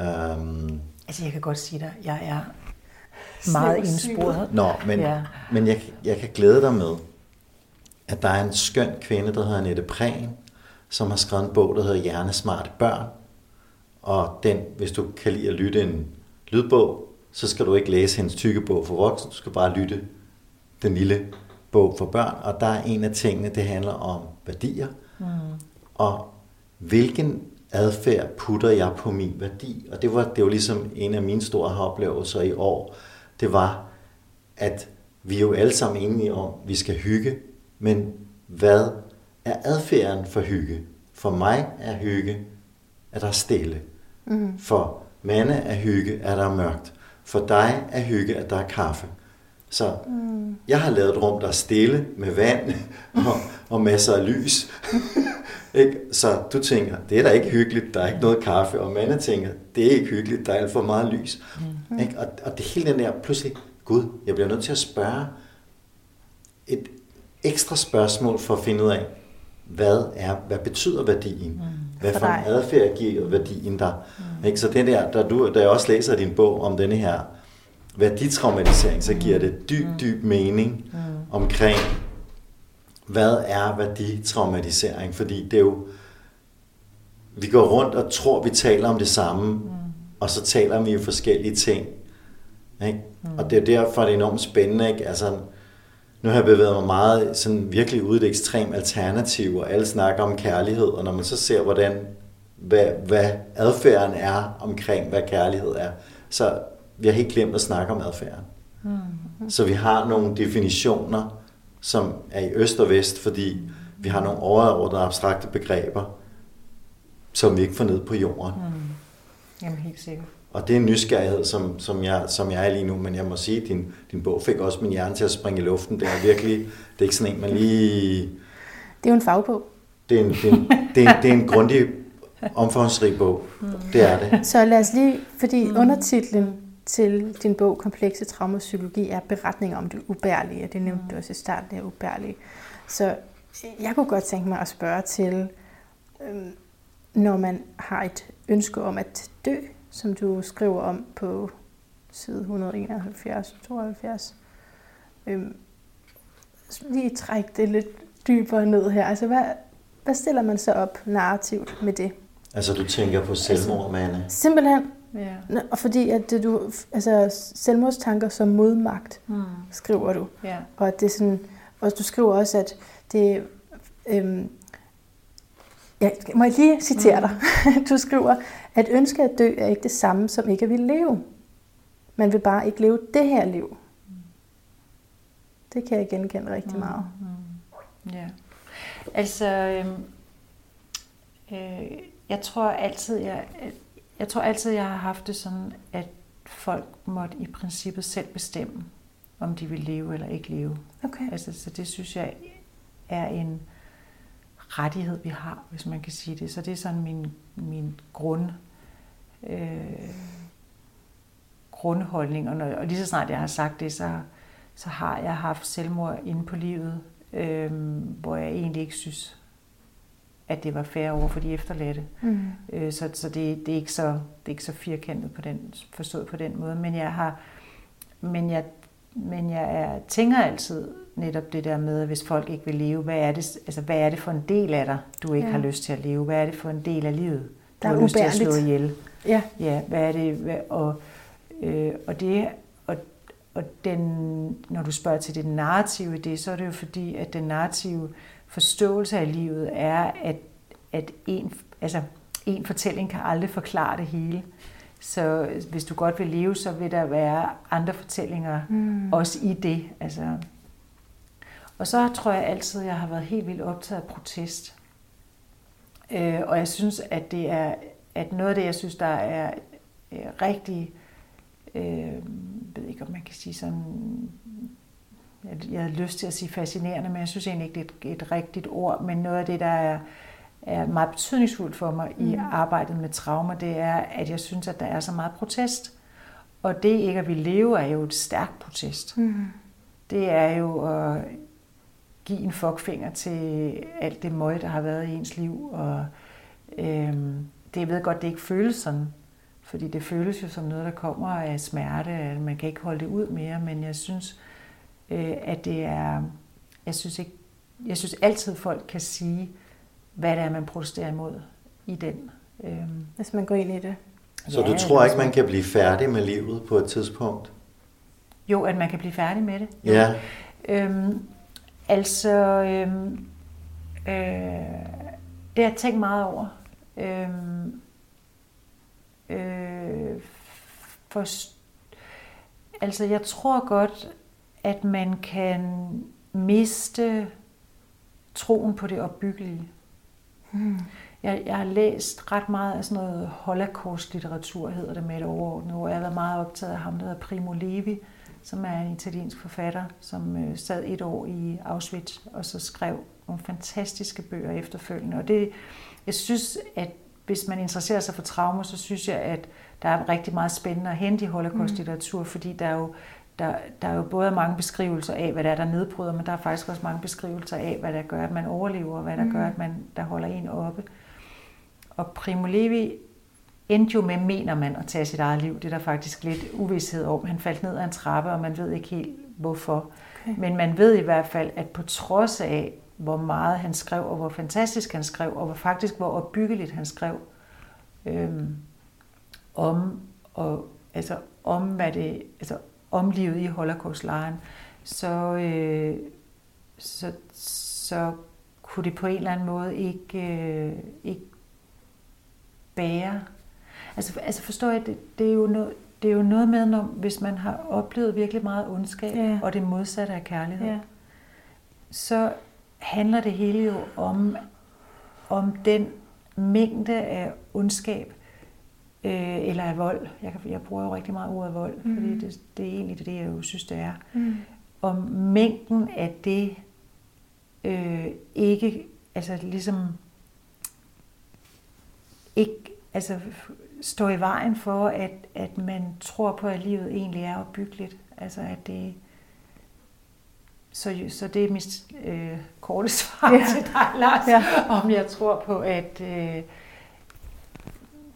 Um, Altså, jeg kan godt sige dig, jeg er meget indsporet. Nå, men, Ja. men jeg, jeg kan glæde dig med, at der er en skøn kvinde, der hedder Annette Prehn, som har skrevet en bog, der hedder Hjernesmarte Børn. Og den, hvis du kan lide at lytte en lydbog, så skal du ikke læse hendes tykke bog for voksne, du skal bare lytte den lille bog for børn. Og der er en af tingene, det handler om værdier. Mm. Og hvilken adfærd putter jeg på min værdi? Og det var, det var ligesom en af mine store oplevelser i år. Det var, at vi er jo alle sammen enige om, at vi skal hygge, men hvad er adfærden for hygge? For mig er hygge, at der er stille. Mm. For Manne er hygge, at der er mørkt. For dig er hygge, at der er kaffe. Så mm. jeg har lavet et rum, der er stille med vand og, og masser af lys. ikke? Så du tænker, det er da ikke hyggeligt, der er ikke noget kaffe. Og Manne tænker, det er ikke hyggeligt, der er alt for meget lys. Mm. Ikke? Og, og det hele den der, pludselig, Gud, jeg bliver nødt til at spørge et ekstra spørgsmål for at finde ud af, hvad er, hvad betyder værdien? Mm. Hvad For for, en adfærd giver værdien der? Mm. Ikke? Så det der, der du, da jeg også læser din bog om denne her værditraumatisering, så giver det dyb, dyb mening mm. omkring, hvad er værditraumatisering? Fordi det er jo, vi går rundt og tror, vi taler om det samme, mm. og så taler vi jo forskellige ting. Ikke? Mm. Og det er derfor, det er enormt spændende. Ikke? Altså, nu har jeg bevæget mig meget sådan virkelig ud i det ekstrem alternativ, og alle snakker om kærlighed, og når man så ser, hvordan, hvad, hvad adfærden er omkring, hvad kærlighed er, så vi har helt glemt at snakke om adfærden. Mm. Så vi har nogle definitioner, som er i øst og vest, fordi vi har nogle overordnede abstrakte begreber, som vi ikke får ned på jorden. Mm. Jamen, helt sikkert. Og det er en nysgerrighed, som, som, jeg, som jeg er lige nu, men jeg må sige, at din, din bog fik også min hjerne til at springe i luften. Det er virkelig, det er ikke sådan en, man lige... Det er jo en fagbog. Det er en, det er en, det er en, det er en grundig, omfangsrig bog. Det er det. Så lad os lige, fordi mm. undertitlen til din bog Komplekse Traumapsykologi er beretninger om det ubærlige, og det nævnte du også i starten, det ubærlige. Så jeg kunne godt tænke mig at spørge til, øhm, når man har et ønske om at dø, som du skriver om på side 171-72, øhm, lige træk det lidt dybere ned her. Altså, hvad, hvad stiller man så op narrativt med det? Altså, du tænker på selvmord, Manne. Simpelthen, Ja. Nå, og fordi at det, du, altså selvmordstanker som modmagt, Mm. skriver du. Ja. Og at det er sådan, og du skriver også, at det, øhm, ja, må jeg lige citere dig? Du skriver, at ønske at dø er ikke det samme som ikke at ville leve. Man vil bare ikke leve det her liv. Det kan jeg genkende rigtig meget. Ja. Altså, øhm, øh, jeg tror altid, jeg, jeg tror altid, jeg har haft det sådan, at folk måtte i princippet selv bestemme, om de vil leve eller ikke leve. Okay. Altså, så det synes jeg er en rettighed, vi har, hvis man kan sige det. Så det er sådan min, min grund, øh, grundholdning. Og, når, og lige så snart jeg har sagt det, så, så har jeg haft selvmord inde på livet, øh, hvor jeg egentlig ikke synes, at det var fair over for de efterladte. Mm. Øh, så så det, det, er ikke så, det er ikke så firkantet på den, forstået på den måde. Men jeg har, men jeg, men jeg er, tænker altid netop det der med, at hvis folk ikke vil leve, hvad er det, altså, hvad er det for en del af dig, du ikke Ja. har lyst til at leve? Hvad er det for en del af livet, du Der er har lyst til at slå ihjel? Ja. Ja, hvad er det? Hvad, og, øh, og det og, og den, når du spørger til det narrative i det, så er det jo fordi, at den narrative forståelse af livet er, at, at en, altså, en fortælling kan aldrig forklare det hele. Så hvis du godt vil leve, så vil der være andre fortællinger mm. også i det. Altså. Og så tror jeg altid, at jeg har været helt vildt optaget af protest. Øh, og jeg synes, at det er at noget af det, jeg synes, der er øh, rigtig, øh, ved ikke, om man kan sige sådan, jeg, har lyst til at sige fascinerende, men jeg synes egentlig ikke, det er et, et rigtigt ord, men noget af det, der er, er meget betydningsfuldt for mig mm. i arbejdet med traumer, det er, at jeg synes, at der er så meget protest. Og det ikke at vi lever er jo et stærkt protest. Mm. Det er jo at give en fuckfinger til alt det møg, der har været i ens liv. Og øhm, det jeg ved godt, det ikke føles sådan. Fordi det føles jo som noget, der kommer af smerte. At man kan ikke holde det ud mere. Men jeg synes, øh, at det er... Jeg synes, ikke, jeg synes altid, folk kan sige, hvad det er, man protesterer imod i den. Øhm. Hvis man går ind i det. Så ja, du tror ikke, man kan blive færdig med livet på et tidspunkt? Jo, at man kan blive færdig med det. Ja. Øhm, altså, øhm, øh, det har jeg tænkt meget over. Øhm, øh, for, altså, jeg tror godt, at man kan miste troen på det opbyggelige. Hmm. Jeg, jeg har læst ret meget af sådan noget holocaust-litteratur, hedder det med et overordnet hvor Jeg har været meget optaget af ham, der hedder Primo Levi, som er en italiensk forfatter, som øh, sad et år i Auschwitz, og så skrev nogle fantastiske bøger efterfølgende. Og det, jeg synes, at hvis man interesserer sig for traumer, så synes jeg, at der er rigtig meget spændende at hente i holocaust-litteratur, mm. fordi der er jo der, der er jo både mange beskrivelser af, hvad der er, der nedbryder, men der er faktisk også mange beskrivelser af, hvad der gør, at man overlever, og hvad der mm. gør, at man der holder en oppe. Og Primo Levi endte jo med, mener man, at tage sit eget liv. Det er der faktisk lidt uvidshed om. Han faldt ned ad en trappe, og man ved ikke helt, hvorfor. Okay. Men man ved i hvert fald, at på trods af, hvor meget han skrev, og hvor fantastisk han skrev, og hvor faktisk hvor opbyggeligt han skrev øhm, om, og, altså, om, hvad det, altså, om livet i Holocaust-lejren, så, øh, så, så kunne det på en eller anden måde ikke, øh, ikke bære. Altså, altså forstår jeg, det, det, er jo noget, det er jo noget med, når, hvis man har oplevet virkelig meget ondskab, ja. og det modsatte af kærlighed, ja. så handler det hele jo om, om den mængde af ondskab, øh, eller af vold. Jeg, jeg bruger jo rigtig meget ordet vold, mm. fordi det, det er egentlig det, jeg jo synes, det er. Mm. Om mængden af det øh, ikke, altså ligesom ikke, altså står i vejen for, at, at man tror på, at livet egentlig er opbyggeligt. Altså at det, så, så det er mit øh, korte svar ja. til dig, Lars, ja. om jeg tror på, at... Øh,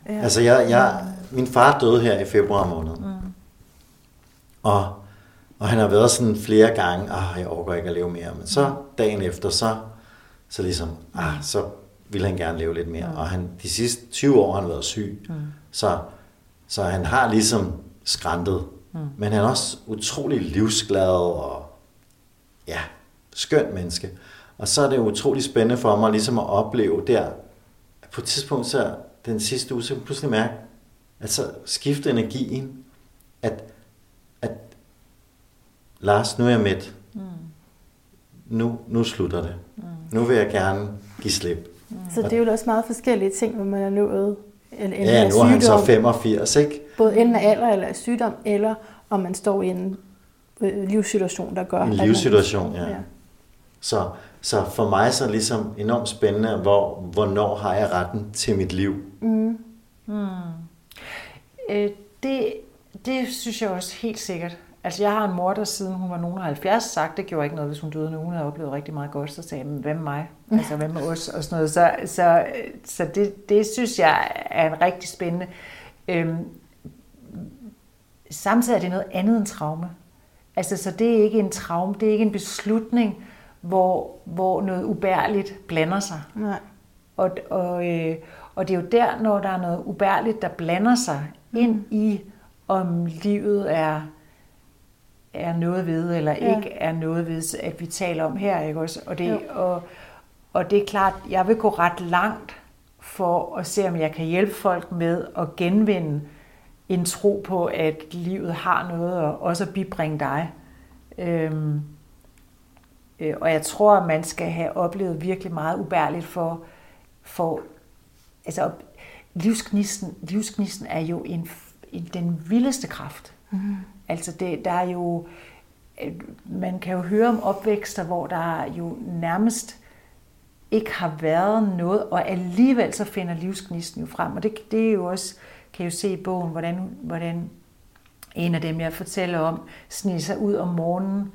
ja. Altså, jeg, jeg, min far døde her i februar måned. Mm. Og, og han har været sådan flere gange, ah, jeg overgår ikke at leve mere. Men så dagen efter, så, så ligesom, ah, så vil han gerne leve lidt mere. Mm. Og han, de sidste 20 år har han været syg. Mm. Så, så han har ligesom skræntet. Mm. Men han er også utrolig livsglad og ja, skønt menneske. Og så er det utrolig spændende for mig ligesom at opleve der, at på et tidspunkt så den sidste uge, så kan pludselig mærke, at så skifte energien, at, at Lars, nu er jeg midt. Mm. Nu, nu slutter det. Mm. Nu vil jeg gerne give slip. Mm. Så det er jo også meget forskellige ting, hvor man er nået. Eller ja, nu er han så 85, ikke? Både enden af alder eller af sygdom, eller om man står i en øh, livssituation, der gør... En livssituation, ja. ja. Så, så for mig så er det ligesom enormt spændende, hvor, hvornår har jeg retten til mit liv? Mm. Mm. Øh, det, det synes jeg også helt sikkert. Altså jeg har en mor, der siden hun var nogen af 70 sagt, det gjorde ikke noget, hvis hun døde nu. Hun havde oplevet rigtig meget godt, så sagde jeg, hvem med mig? Altså hvem med os? Og sådan noget. Så, så, så det, det synes jeg er en rigtig spændende. Øhm, samtidig er det noget andet end traume. Altså, så det er ikke en traume, det er ikke en beslutning, hvor, hvor noget ubærligt blander sig. Nej. Og, og, øh, og det er jo der, når der er noget ubærligt, der blander sig mm. ind i, om livet er, er noget ved, eller ja. ikke er noget ved, at vi taler om her. Ikke også? Og, det, og, og det er klart, jeg vil gå ret langt for at se, om jeg kan hjælpe folk med at genvinde en tro på, at livet har noget og også at bibringe dig. Øhm, øh, og jeg tror, at man skal have oplevet virkelig meget ubærligt for, for altså livsgnisten, livsgnisten er jo en, en, den vildeste kraft. Mm. Altså det, der er jo, øh, man kan jo høre om opvækster, hvor der jo nærmest ikke har været noget, og alligevel så finder livsgnisten jo frem. Og det, det er jo også, kan jeg jo se i bogen, hvordan, hvordan en af dem, jeg fortæller om, sniger sig ud om morgenen,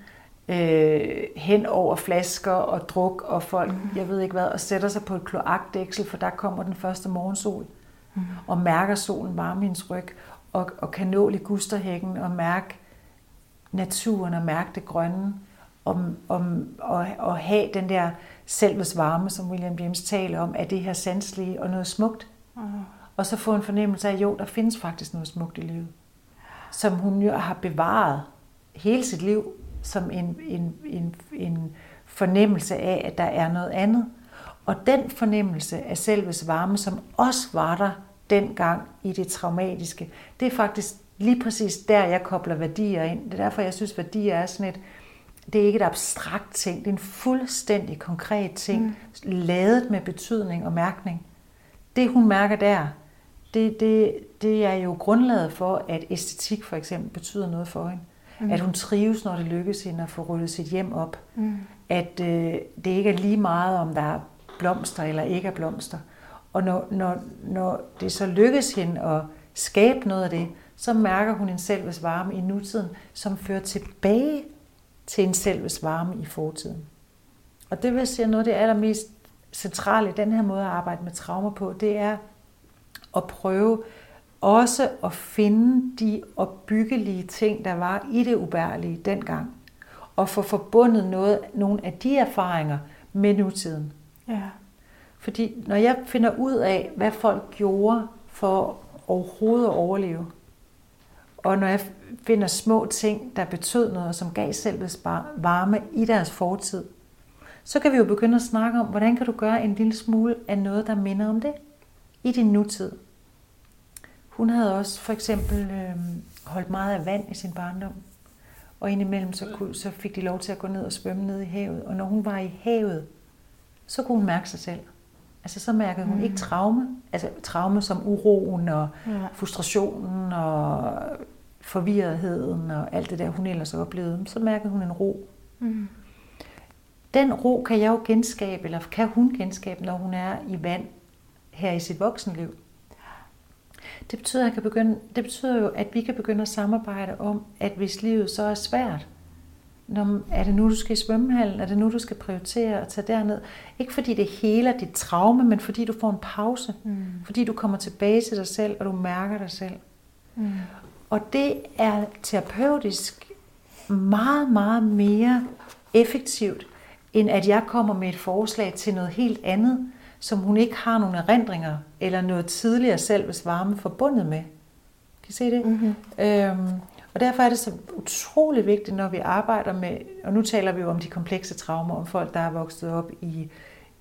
øh, hen over flasker og druk og folk, mm. jeg ved ikke hvad, og sætter sig på et kloakdæksel, for der kommer den første morgensol, mm. og mærker solen varme i hendes ryg, og, og kan nå ligusterhækken og mærke naturen og mærke det grønne, om, om, og, og have den der selves varme, som William James taler om, at det her sanselige og noget smukt. Mm. Og så få en fornemmelse af, at jo, der findes faktisk noget smukt i livet, som hun jo har bevaret hele sit liv som en, en, en, en fornemmelse af, at der er noget andet. Og den fornemmelse af selves varme, som også var der dengang i det traumatiske, det er faktisk lige præcis der, jeg kobler værdier ind. Det er derfor, jeg synes, værdier er sådan et, det er ikke et abstrakt ting, det er en fuldstændig konkret ting, mm. lavet med betydning og mærkning. Det, hun mærker der, det, det, det er jo grundlaget for, at æstetik for eksempel betyder noget for hende. Mm. At hun trives, når det lykkes hende at få ryddet sit hjem op. Mm. At øh, det ikke er lige meget, om der er blomster eller ikke er blomster. Og når, når, når det så lykkes hende at skabe noget af det, så mærker hun en selves varme i nutiden, som fører tilbage til en selves varme i fortiden. Og det vil sige noget af det allermest centrale i den her måde at arbejde med traumer på, det er at prøve også at finde de opbyggelige ting, der var i det ubærlige dengang, og få forbundet noget, nogle af de erfaringer med nutiden. Ja. Fordi når jeg finder ud af, hvad folk gjorde for overhovedet at overleve, og når jeg finder små ting, der betød noget, som gav selvets varme i deres fortid, så kan vi jo begynde at snakke om, hvordan kan du gøre en lille smule af noget, der minder om det i din nutid. Hun havde også for eksempel øh, holdt meget af vand i sin barndom. Og indimellem så, kunne, så fik de lov til at gå ned og svømme ned i havet. Og når hun var i havet, så kunne hun mærke sig selv. Altså så mærkede hun mm. ikke traume, altså traume som uroen og ja. frustrationen og forvirretheden og alt det der, hun ellers oplevede. Så mærkede hun en ro. Mm. Den ro kan jeg jo genskabe, eller kan hun genskabe, når hun er i vand her i sit voksenliv. Det betyder, at jeg kan begynde, det betyder jo, at vi kan begynde at samarbejde om, at hvis livet så er svært, når, er det nu, du skal i svømmehallen? Er det nu, du skal prioritere at tage derned? Ikke fordi det heler dit traume, men fordi du får en pause. Mm. Fordi du kommer tilbage til dig selv, og du mærker dig selv. Mm. Og det er terapeutisk meget, meget mere effektivt, end at jeg kommer med et forslag til noget helt andet, som hun ikke har nogen erindringer eller noget tidligere selves varme forbundet med. Kan I se det? Mm-hmm. Øhm, og derfor er det så utrolig vigtigt, når vi arbejder med, og nu taler vi jo om de komplekse traumer, om folk, der er vokset op i,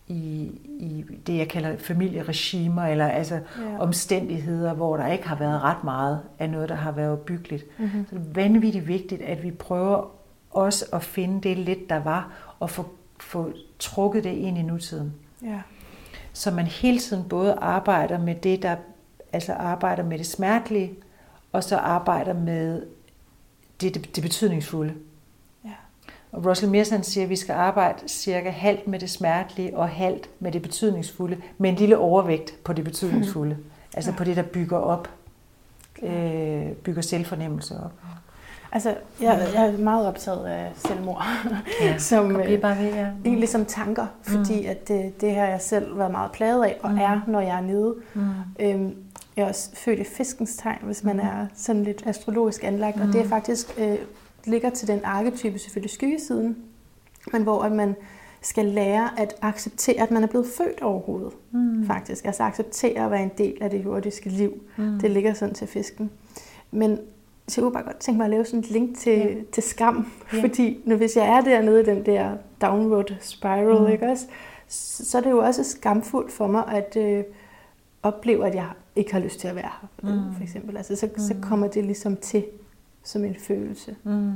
i, i det, jeg kalder familieregimer, eller altså ja. omstændigheder, hvor der ikke har været ret meget af noget, der har været byggeligt. Mm-hmm. Så det er vanvittigt vigtigt, at vi prøver også at finde det lidt, der var, og få, få trukket det ind i nutiden. Ja så man hele tiden både arbejder med det, der altså arbejder med det smertelige, og så arbejder med det, det, det betydningsfulde. Ja. Og Russell Mears siger, at vi skal arbejde cirka halvt med det smertelige og halvt med det betydningsfulde, med en lille overvægt på det betydningsfulde. altså ja. på det, der bygger op, øh, bygger selvfornemmelse op. Altså, jeg, jeg er meget optaget af selvmord, ja, som øh, bare ved, ja. egentlig som tanker, fordi mm. at det, det har jeg selv været meget plaget af, og mm. er, når jeg er nede. Mm. Øhm, jeg er også født i fiskens tegn, hvis man mm. er sådan lidt astrologisk anlagt, mm. og det er faktisk øh, ligger til den arketype selvfølgelig skyggesiden, men hvor at man skal lære at acceptere, at man er blevet født overhovedet, mm. faktisk. Altså acceptere at være en del af det jordiske liv. Mm. Det ligger sådan til fisken. Men så jeg kunne bare godt tænke mig at lave sådan et link til, ja. til skam. Ja. Fordi når, hvis jeg er dernede i den der downward spiral, mm. ikke også, så er det jo også skamfuldt for mig at, øh, oplever, at jeg ikke har lyst til at være her, Mm. for eksempel. Altså, så, så Mm. kommer det ligesom til som en følelse. Mm.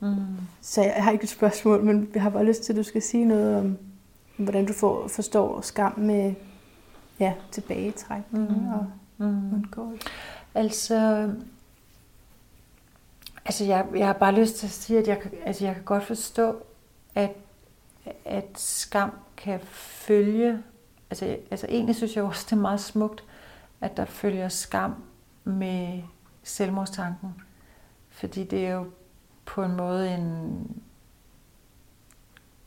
Mm. Så jeg har ikke et spørgsmål, men jeg har bare lyst til, at du skal sige noget om, hvordan du får, forstår skam med ja, tilbagetrækning Mm. og Mm. undgåelse. Altså, altså jeg, jeg har bare lyst til at sige, at jeg, altså jeg kan godt forstå, at, at skam kan følge, altså, altså egentlig synes jeg også, det er meget smukt, at der følger skam med selvmordstanken. Fordi det er jo på en måde en,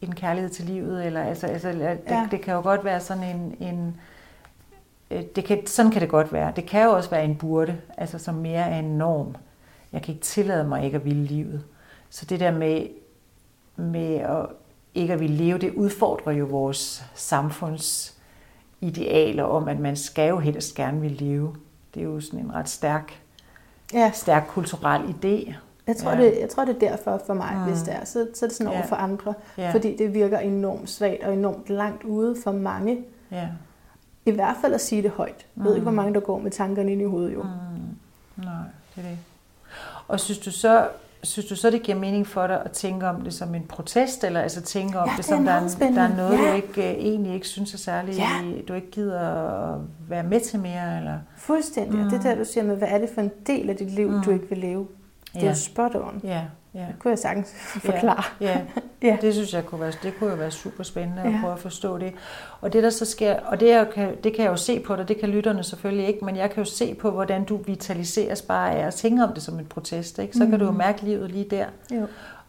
en kærlighed til livet, eller altså, altså det, Ja. det kan jo godt være sådan en, en det kan, sådan kan det godt være. Det kan jo også være en burde, altså som mere er en norm. Jeg kan ikke tillade mig ikke at ville livet. Så det der med, med at ikke at ville leve, det udfordrer jo vores samfunds idealer om, at man skal jo helst gerne vil leve. Det er jo sådan en ret stærk, Ja, stærk kulturel idé. jeg tror, Ja. det, jeg tror, det er derfor for mig, Mm. hvis det er. Så, så er det sådan over Ja. for andre, Ja, fordi det virker enormt svagt og enormt langt ude for mange. ja. I hvert fald at sige det højt. Jeg ved Mm. ikke, hvor mange der går med tankerne ind i hovedet jo. Mm. Nej, det er det. Og synes du så, synes du så, det giver mening for dig at tænke om det som en protest, eller altså tænke om Ja, det det som, er der, er, der er noget, Ja. du ikke, uh, egentlig ikke synes er særlig, Ja. du ikke gider at være med til mere? Eller? Fuldstændig. Mm. Mm. Det der, du siger med, hvad er det for en del af dit liv, mm. Mm. du ikke vil leve? Det er Ja, jo spot on. ja, ja. Det kunne jeg sagtens forklare. Ja, Ja. det synes jeg kunne være, det kunne jo være super spændende at Ja. prøve at forstå det. Og det der så sker, og det, jeg kan, det kan jeg jo se på dig, det kan lytterne selvfølgelig ikke, men jeg kan jo se på, hvordan du vitaliseres bare af at tænke om det som en protest. Ikke? Så mm. kan du jo Mhm. mærke livet lige der. Jo.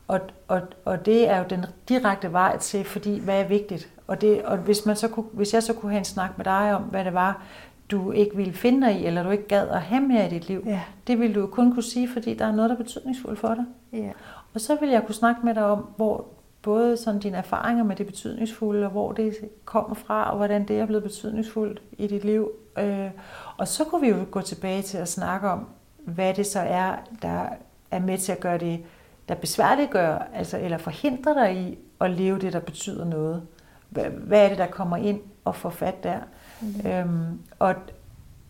Og, og, og det er jo den direkte vej til, fordi hvad er vigtigt? Og, det, og hvis, man så kunne, hvis jeg så kunne have en snak med dig om, hvad det var, du ikke ville finde dig i, eller du ikke gad at have mere i dit liv, Ja. det ville du jo kun kunne sige, fordi der er noget, der er betydningsfuldt for dig. ja. Og så vil jeg kunne snakke med dig om, hvor både sådan dine erfaringer med det betydningsfulde, og hvor det kommer fra, og hvordan det er blevet betydningsfuldt i dit liv. Øh, og så kunne vi jo gå tilbage til at snakke om, hvad det så er, der er med til at gøre det, der besværliggør, altså, eller forhindrer dig i at leve det, der betyder noget. Hvad, hvad er det, der kommer ind og får fat der? Mm. Øhm, og,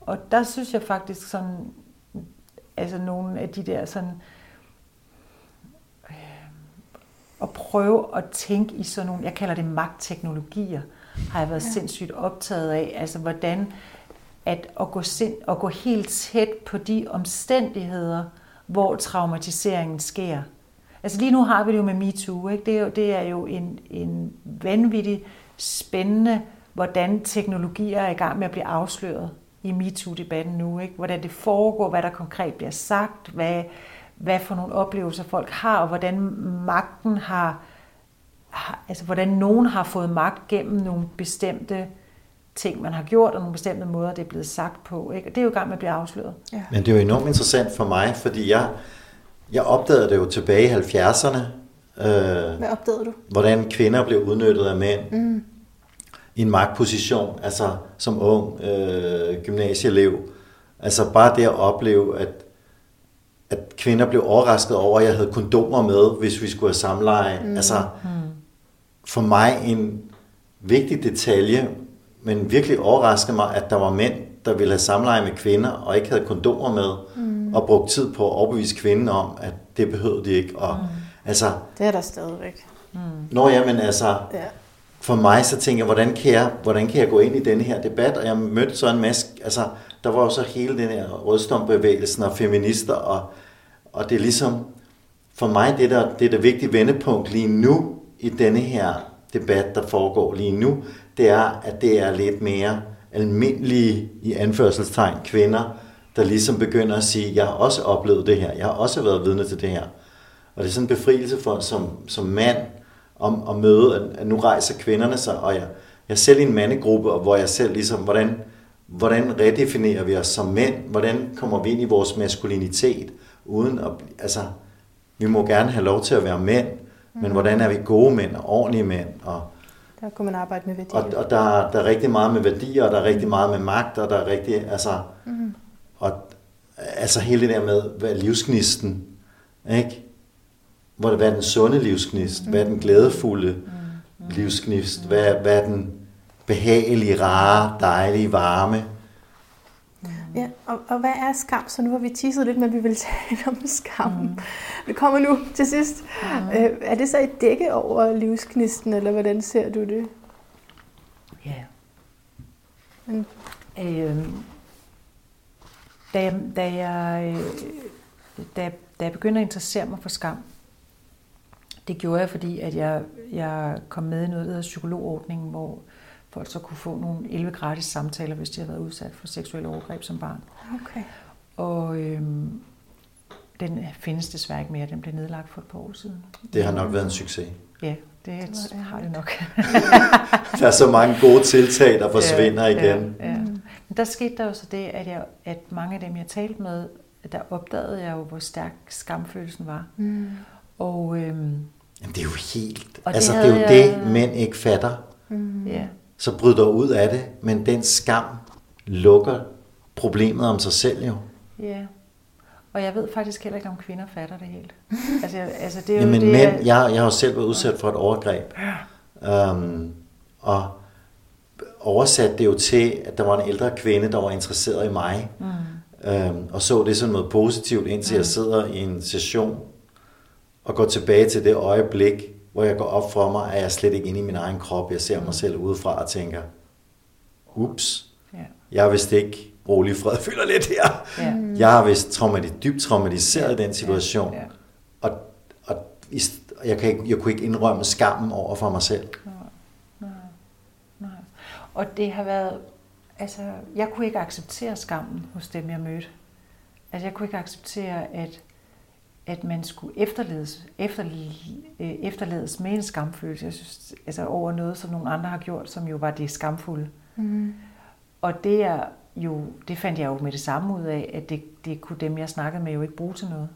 og der synes jeg faktisk sådan, altså nogle af de der sådan, øh, at prøve at tænke i sådan nogle, jeg kalder det magtteknologier, har jeg været Ja. sindssygt optaget af. Altså hvordan at, at, gå sind, at gå helt tæt på de omstændigheder, hvor traumatiseringen sker. Altså lige nu har vi det jo med MeToo. Ikke? Det, er jo, det er jo en, en vanvittig spændende, hvordan teknologier er i gang med at blive afsløret i MeToo-debatten nu. Ikke? Hvordan det foregår, hvad der konkret bliver sagt, hvad, hvad for nogle oplevelser folk har, og hvordan magten har, altså hvordan nogen har fået magt gennem nogle bestemte ting, man har gjort, og nogle bestemte måder, det er blevet sagt på. Ikke? Og det er jo i gang med at blive afsløret. Ja. Men det er jo enormt interessant for mig, fordi jeg, jeg opdagede det jo tilbage i 70'erne, øh, Hvad opdagede du? hvordan kvinder blev udnyttet af mænd Mm. I en magtposition, altså som ung øh, gymnasieelev. Altså bare det at opleve, at, at kvinder blev overrasket over, at jeg havde kondomer med, hvis vi skulle have samleje. Mm. Altså Mm. for mig en vigtig detalje, men virkelig overraskede mig, at der var mænd, der ville have samleje med kvinder, og ikke havde kondomer med, mm. og brugt tid på at overbevise kvinden om, at det behøvede de ikke. Og, mm. Altså, Det er der stadigvæk. når jeg, men altså, Ja for mig så tænker jeg, hvordan kan jeg, hvordan kan jeg gå ind i denne her debat? Og jeg mødte så en masse, altså, der var jo så hele den her rødstombevægelsen og feminister, og, og det er ligesom, for mig, det, der, det der vigtige vendepunkt lige nu, i denne her debat, der foregår lige nu, det er, at det er lidt mere almindelige, i anførselstegn, kvinder, der ligesom begynder at sige, jeg har også oplevet det her, jeg har også været vidne til det her. Og det er sådan en befrielse for som, som mand om at møde, at, at nu rejser kvinderne sig, og jeg, jeg er selv i en mandegruppe, og hvor jeg selv ligesom, hvordan, hvordan redefinerer vi os som mænd? Hvordan kommer vi ind i vores maskulinitet, uden at, altså, vi må gerne have lov til at være mænd, men hvordan er vi gode mænd og ordentlige mænd? Og, Der kunne man arbejde med værdier. og, og der, der er rigtig meget med værdier, og der er rigtig meget med magt, og der er rigtig, altså, Mm. og altså hele det der med, hvad er livsgnisten, ikke? Hvor, hvad er den sunde livsgnist? Hvad er den glædefulde livsgnist? Hvad, hvad er den behagelige, rare, dejlige, varme. Ja, og, og hvad er skam? Så nu har vi tisset lidt, men vi vil tale om skam. Mm. Det kommer nu til sidst. Mm. Øh, er det så et dække over livsknisten, eller hvordan ser du det? Ja. Mm. Øh, da, jeg, da, jeg, da, da jeg begyndte at interessere mig for skam, det gjorde jeg, fordi at jeg, jeg kom med i noget, der hedder psykologordningen, hvor folk så kunne få nogle 11 gratis samtaler, hvis de havde været udsat for seksuelle overgreb som barn. Okay. Og øhm, den findes desværre ikke mere. Den blev nedlagt for et par år siden. Det har nok været en succes. Ja, det, det har det nok. der er så mange gode tiltag, der forsvinder ja, igen. Ja, ja. Men der skete der jo så det, at, jeg, at mange af dem, jeg talte med, der opdagede jeg jo, hvor stærk skamfølelsen var. Mm. Og, øhm, Jamen, det er jo helt... Altså, det, det er jo jeg... det, mænd ikke fatter. Mm. Ja. Så bryder ud af det, men den skam lukker problemet om sig selv jo. Ja. Og jeg ved faktisk heller ikke, om kvinder fatter det helt. Altså, altså det er Jamen, jo det, mænd, jeg, jeg har jo selv været udsat for et overgreb. Ja. Um, og oversat det jo til, at der var en ældre kvinde, der var interesseret i mig. Mm. Um, og så det som noget positivt, indtil mm. jeg sidder i en session og går tilbage til det øjeblik, hvor jeg går op for mig, at jeg slet ikke inde i min egen krop. Jeg ser mig selv udefra og tænker, ups, ja. jeg er vist ikke rolig fred føler lidt her. Ja. Jeg har vist traumatis- dybt traumatiseret ja. den situation. Ja. Ja. Og, og jeg, kan ikke, jeg kunne ikke indrømme skammen over for mig selv. Nej. Nej. Nej. Og det har været, altså, jeg kunne ikke acceptere skammen hos dem, jeg mødte. Altså, jeg kunne ikke acceptere, at at man skulle efterledes, efterledes, øh, efterledes med en skamfølelse jeg synes, altså over noget, som nogle andre har gjort, som jo var det skamfulde. Mm. Og det, er jo, det fandt jeg jo med det samme ud af, at det, det kunne dem, jeg snakkede med, jo ikke bruge til noget.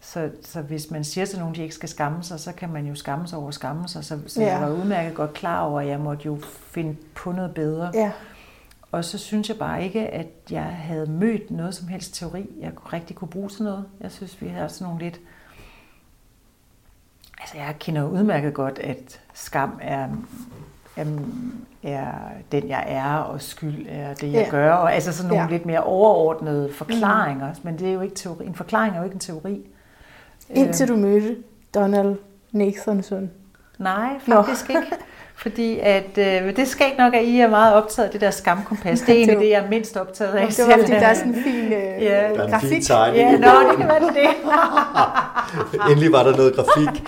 Så, så hvis man siger til nogen, de ikke skal skamme sig, så kan man jo skamme sig over at skamme sig. Så, så ja. jeg var udmærket godt klar over, at jeg måtte jo finde på noget bedre. Ja. Og så synes jeg bare ikke, at jeg havde mødt noget som helst teori, jeg rigtig kunne bruge til noget. Jeg synes, vi har sådan nogle lidt... Altså, jeg kender udmærket godt, at skam er, er, er den, jeg er, og skyld er det, jeg ja. gør. Og altså sådan nogle ja. lidt mere overordnede forklaringer. Mm. Men det er jo ikke teori. En forklaring er jo ikke en teori. Indtil du mødte Donald Nathanson. Nej, faktisk Nå. ikke. Fordi at, øh, det skal nok, at I er meget optaget af det der skamkompas. Det er egentlig det, jeg er mindst optaget af. Det var, fordi der er sådan en fin øh, ja. der er en grafik. Fin tegning. Ja, nå, det kan være det. Endelig var der noget grafik.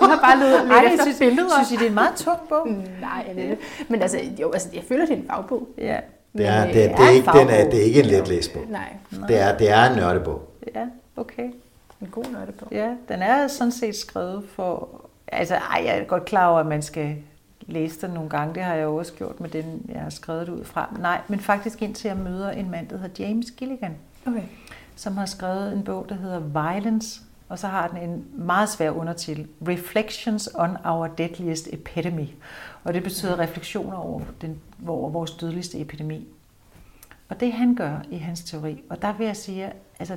Vi har bare løbet lidt efter synes, billeder. Synes I, det er en meget tung bog? Nej, det Men altså, jo, altså, jeg føler, det er en fagbog. Ja. Det er, det, det, det, er, ikke, den er, det er ikke en let læsbog. Nej. Det er, det er en nørdebog. Ja, okay. En god nørdebog. Ja, den er sådan set skrevet for... Altså, ej, jeg er godt klar over, at man skal læse den nogle gange. Det har jeg også gjort med den, jeg har skrevet det ud fra. Nej, men faktisk indtil jeg møder en mand, der hedder James Gilligan. Okay. Som har skrevet en bog, der hedder Violence. Og så har den en meget svær undertitel. Reflections on our deadliest epidemy. Og det betyder refleksioner over, den, over vores dødeligste epidemi. Og det han gør i hans teori, og der vil jeg sige, altså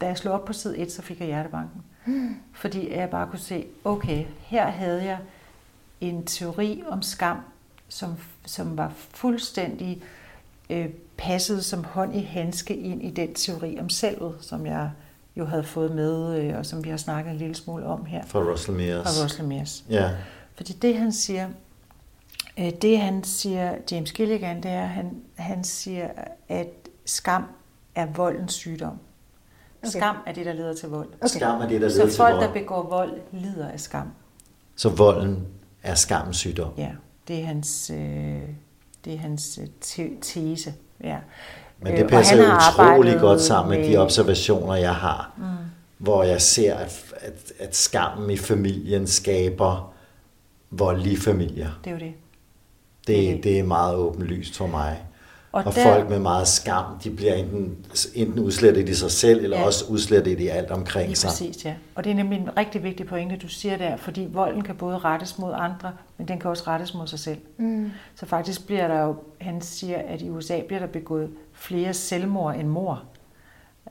da jeg slog op på side 1, så fik jeg hjertebanken. Hmm. Fordi jeg bare kunne se, okay, her havde jeg en teori om skam, som, som var fuldstændig øh, passet som hånd i handske ind i den teori om selvet, som jeg jo havde fået med, øh, og som vi har snakket en lille smule om her. Fra Russell Mears. Fra Russell Mears. Ja. Fordi det han siger, øh, det han siger, James Gilligan, det er, han, han siger, at skam er voldens sygdom. Okay. Skam er det, der leder til vold. Okay. Skam er det, der leder til vold. Så folk, der begår vold, lider af skam. Så volden er skammens sygdom. Ja, det er hans, øh, det er hans øh, te- tese. Ja. Men det øh, passer jo utrolig godt sammen med de observationer, jeg har, mm. hvor jeg ser, at, at, at skammen i familien skaber voldelige familier. Det er jo det. Det, det, det. det er meget åbenlyst for mig. Og, og der... folk med meget skam, de bliver enten, enten udslettet i sig selv, eller ja. også udslettet i alt omkring Lige sig. Præcis, ja. Og det er nemlig en rigtig vigtig pointe, du siger der, fordi volden kan både rettes mod andre, men den kan også rettes mod sig selv. Mm. Så faktisk bliver der jo, han siger, at i USA bliver der begået flere selvmord end mor.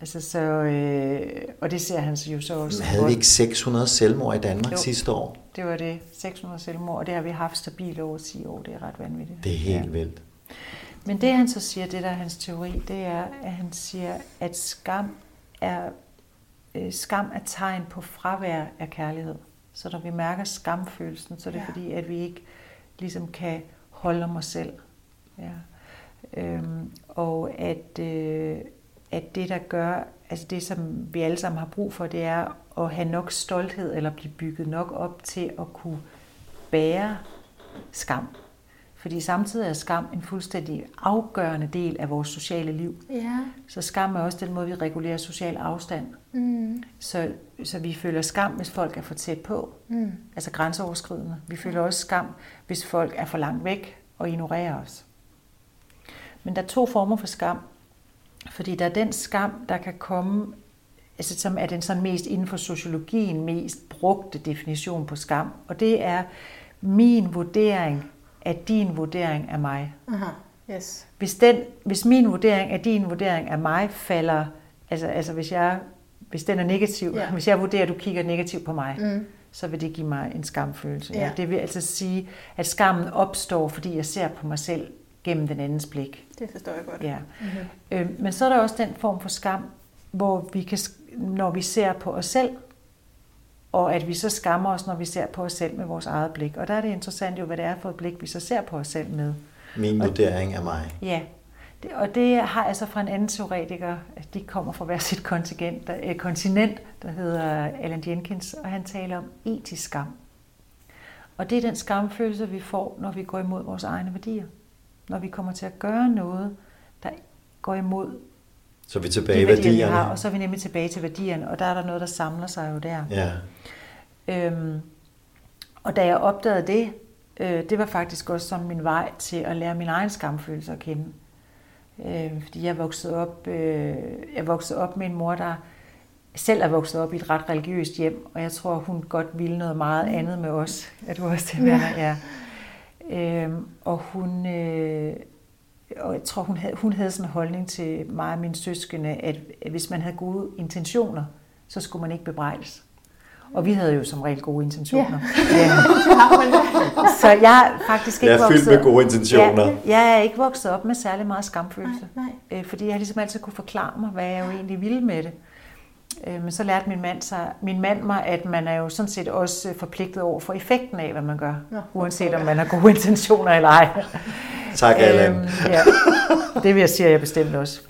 Altså så, øh, og det ser han jo så også. Havde vi ikke 600 selvmord i Danmark Jo. sidste år? Det var det, 600 selvmord, og det har vi haft stabilt over 10 år. Det er ret vanvittigt. Det er helt Ja. vildt. Men det han så siger, det der er hans teori, det er, at han siger, at skam er, øh, skam er tegn på fravær af kærlighed. Så når vi mærker skamfølelsen, så er det Ja. fordi, at vi ikke ligesom kan holde om os selv. Ja. Øhm, og at, øh, at det, der gør, altså det, som vi alle sammen har brug for, det er at have nok stolthed, eller blive bygget nok op til at kunne bære skam. Fordi samtidig er skam en fuldstændig afgørende del af vores sociale liv. Ja. Så skam er også den måde, vi regulerer social afstand. Mm. Så, så vi føler skam, hvis folk er for tæt på, Mm. altså grænseoverskridende. Vi føler også skam, hvis folk er for langt væk og ignorerer os. Men der er to former for skam. Fordi der er den skam, der kan komme, altså som er den sådan mest inden for sociologien mest brugte definition på skam. Og det er min vurdering af din vurdering af mig. Aha. Yes. Hvis, den, hvis min vurdering af din vurdering af mig falder, altså, altså hvis, jeg, hvis den er negativ, Ja. hvis jeg vurderer, at du kigger negativt på mig, Mm. så vil det give mig en skamfølelse. Ja. Ja. Det vil altså sige, at skammen opstår, fordi jeg ser på mig selv gennem den andens blik. Det forstår jeg godt. Ja. Mm-hmm. Øh, men så er der også den form for skam, hvor vi kan, når vi ser på os selv, og at vi så skammer os, når vi ser på os selv med vores eget blik. Og der er det interessant jo, hvad det er for et blik, vi så ser på os selv med. Min vurdering af mig. Ja, det, og det har jeg så fra en anden teoretiker, de kommer fra hver sit kontingent, der, øh, kontinent, der hedder Alan Jenkins, og han taler om etisk skam. Og det er den skamfølelse, vi får, når vi går imod vores egne værdier. Når vi kommer til at gøre noget, der går imod Så er vi tilbage i værdier, vi værdierne. har, og så er vi nemlig tilbage til værdierne, og der er der noget, der samler sig jo der. Ja. Øhm, og da jeg opdagede det, øh, det var faktisk også som min vej til at lære min egen skamfølelse at kende. Øh, fordi jeg voksede op, øh, jeg voksede op med en mor, der selv er vokset op i et ret religiøst hjem, og jeg tror, hun godt ville noget meget andet med os. Er du også det, ja. ja. Øhm, og hun, øh, og jeg tror, hun havde, hun havde sådan en holdning til mig og mine søskende, at at hvis man havde gode intentioner, så skulle man ikke bebrejdes. Og vi havde jo som regel gode intentioner. Ja. Så jeg er faktisk ikke Jeg er fyldt vokset med gode intentioner. Ja, jeg er ikke vokset op med særlig meget skamfølelse. Nej, nej. Øh, fordi jeg ligesom altid kunne forklare mig, hvad jeg jo egentlig ville med det. Øh, Men så lærte min mand, sig, min mand mig, at man er jo sådan set også forpligtet over for effekten af, hvad man gør. Nå, uanset om man har gode intentioner eller ej. Tak, Allan. Øhm, ja, det vil jeg sige, at jeg bestemt også.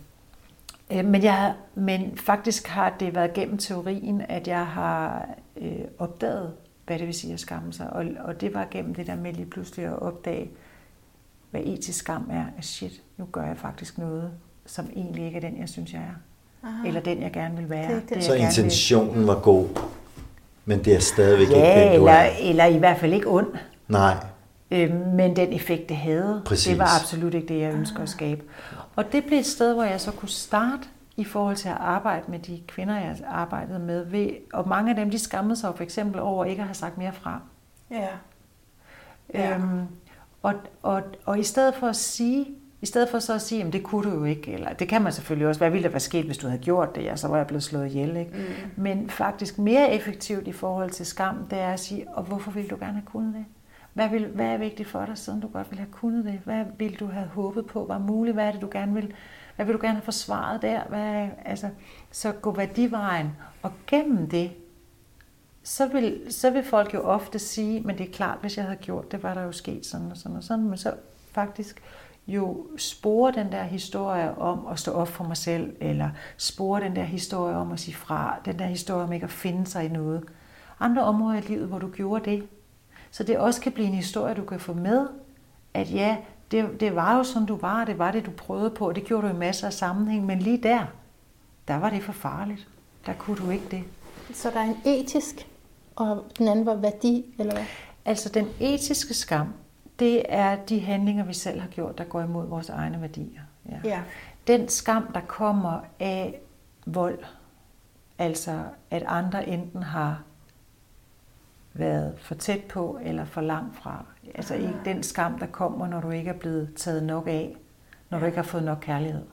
Øh, Men, jeg, men faktisk har det været gennem teorien, at jeg har øh, opdaget, hvad det vil sige at skamme sig. Og, og det var gennem det der med lige pludselig at opdage, hvad etisk skam er. At shit, nu gør jeg faktisk noget, som egentlig ikke er den, jeg synes, jeg er. Aha. Eller den, jeg gerne vil være. Det er ikke jeg Så gerne vil- intentionen var god, men det er stadigvæk ikke Ja, den, du eller, er. eller i hvert fald ikke ond. Nej, Øh, men den effekt, det havde, Præcis. det var absolut ikke det, jeg ønsker at skabe. Og det blev et sted, hvor jeg så kunne starte i forhold til at arbejde med de kvinder, jeg arbejdede med. Ved, og mange af dem, de skammede sig for eksempel over ikke at have sagt mere fra. Ja. Ja. Øhm, og, og, og i stedet for at sige, i stedet for så at sige, at det kunne du jo ikke, eller det kan man selvfølgelig også, hvad ville der være sket, hvis du havde gjort det, ja, så var jeg blevet slået ihjel, ikke? Mm. Men faktisk mere effektivt i forhold til skam, det er at sige, og hvorfor ville du gerne have kunnet det? Hvad, vil, hvad er vigtigt for dig, siden du godt ville have kunnet det? Hvad ville du have håbet på var muligt? Hvad er det, du gerne vil? Hvad vil du gerne have forsvaret der? Hvad, altså, så gå værdivejen, og gennem det, så vil, så vil folk jo ofte sige, men det er klart, hvis jeg havde gjort det, var der jo sket sådan og sådan og sådan, men så faktisk jo spore den der historie om at stå op for mig selv, eller spore den der historie om at sige fra, den der historie om ikke at finde sig i noget. Andre områder i livet, hvor du gjorde det. Så det også kan blive en historie, du kan få med, at ja, det, det var jo sådan, du var, det var det, du prøvede på, og det gjorde du i masser af sammenhæng, men lige der, der var det for farligt. Der kunne du ikke det. Så der er en etisk, og den anden var værdi, eller hvad? Altså den etiske skam, det er de handlinger, vi selv har gjort, der går imod vores egne værdier. Ja. Ja. Den skam, der kommer af vold, altså at andre enten har været for tæt på eller for langt fra. Altså ikke den skam, der kommer, når du ikke er blevet taget nok af, når du ikke har fået nok kærlighed.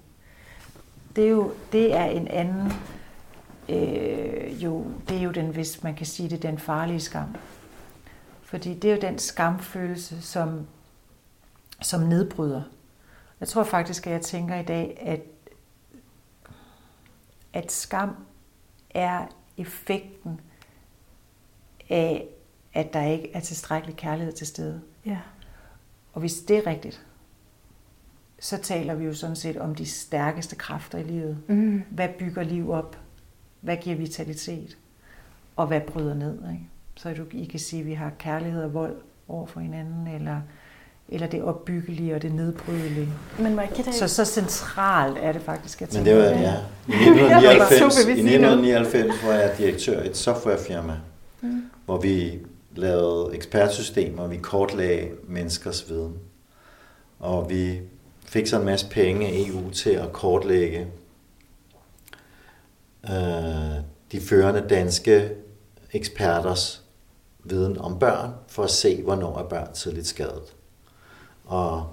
det er jo det er en anden, øh, jo, det er jo den, hvis man kan sige det, den farlige skam. Fordi det er jo den skamfølelse, som, som nedbryder. Jeg tror faktisk, at jeg tænker i dag, at, at skam er effekten af, at der ikke er tilstrækkelig kærlighed til stede. Ja. Og hvis det er rigtigt, så taler vi jo sådan set om de stærkeste kræfter i livet. Mm. Hvad bygger liv op? Hvad giver vitalitet? Og hvad bryder ned? Ikke? Så du, I kan sige, at vi har kærlighed og vold over for hinanden, eller, eller det opbyggelige og det nedbrydelige. Men må jeg ikke Så så centralt er det faktisk, at Men det var, ja. I 1999, i 1999 var jeg direktør i et softwarefirma, mm. hvor vi lavede ekspertsystemer, vi kortlagde menneskers viden. Og vi fik så en masse penge af EU til at kortlægge øh, de førende danske eksperters viden om børn, for at se, hvornår er børn tidligt skadet. Og,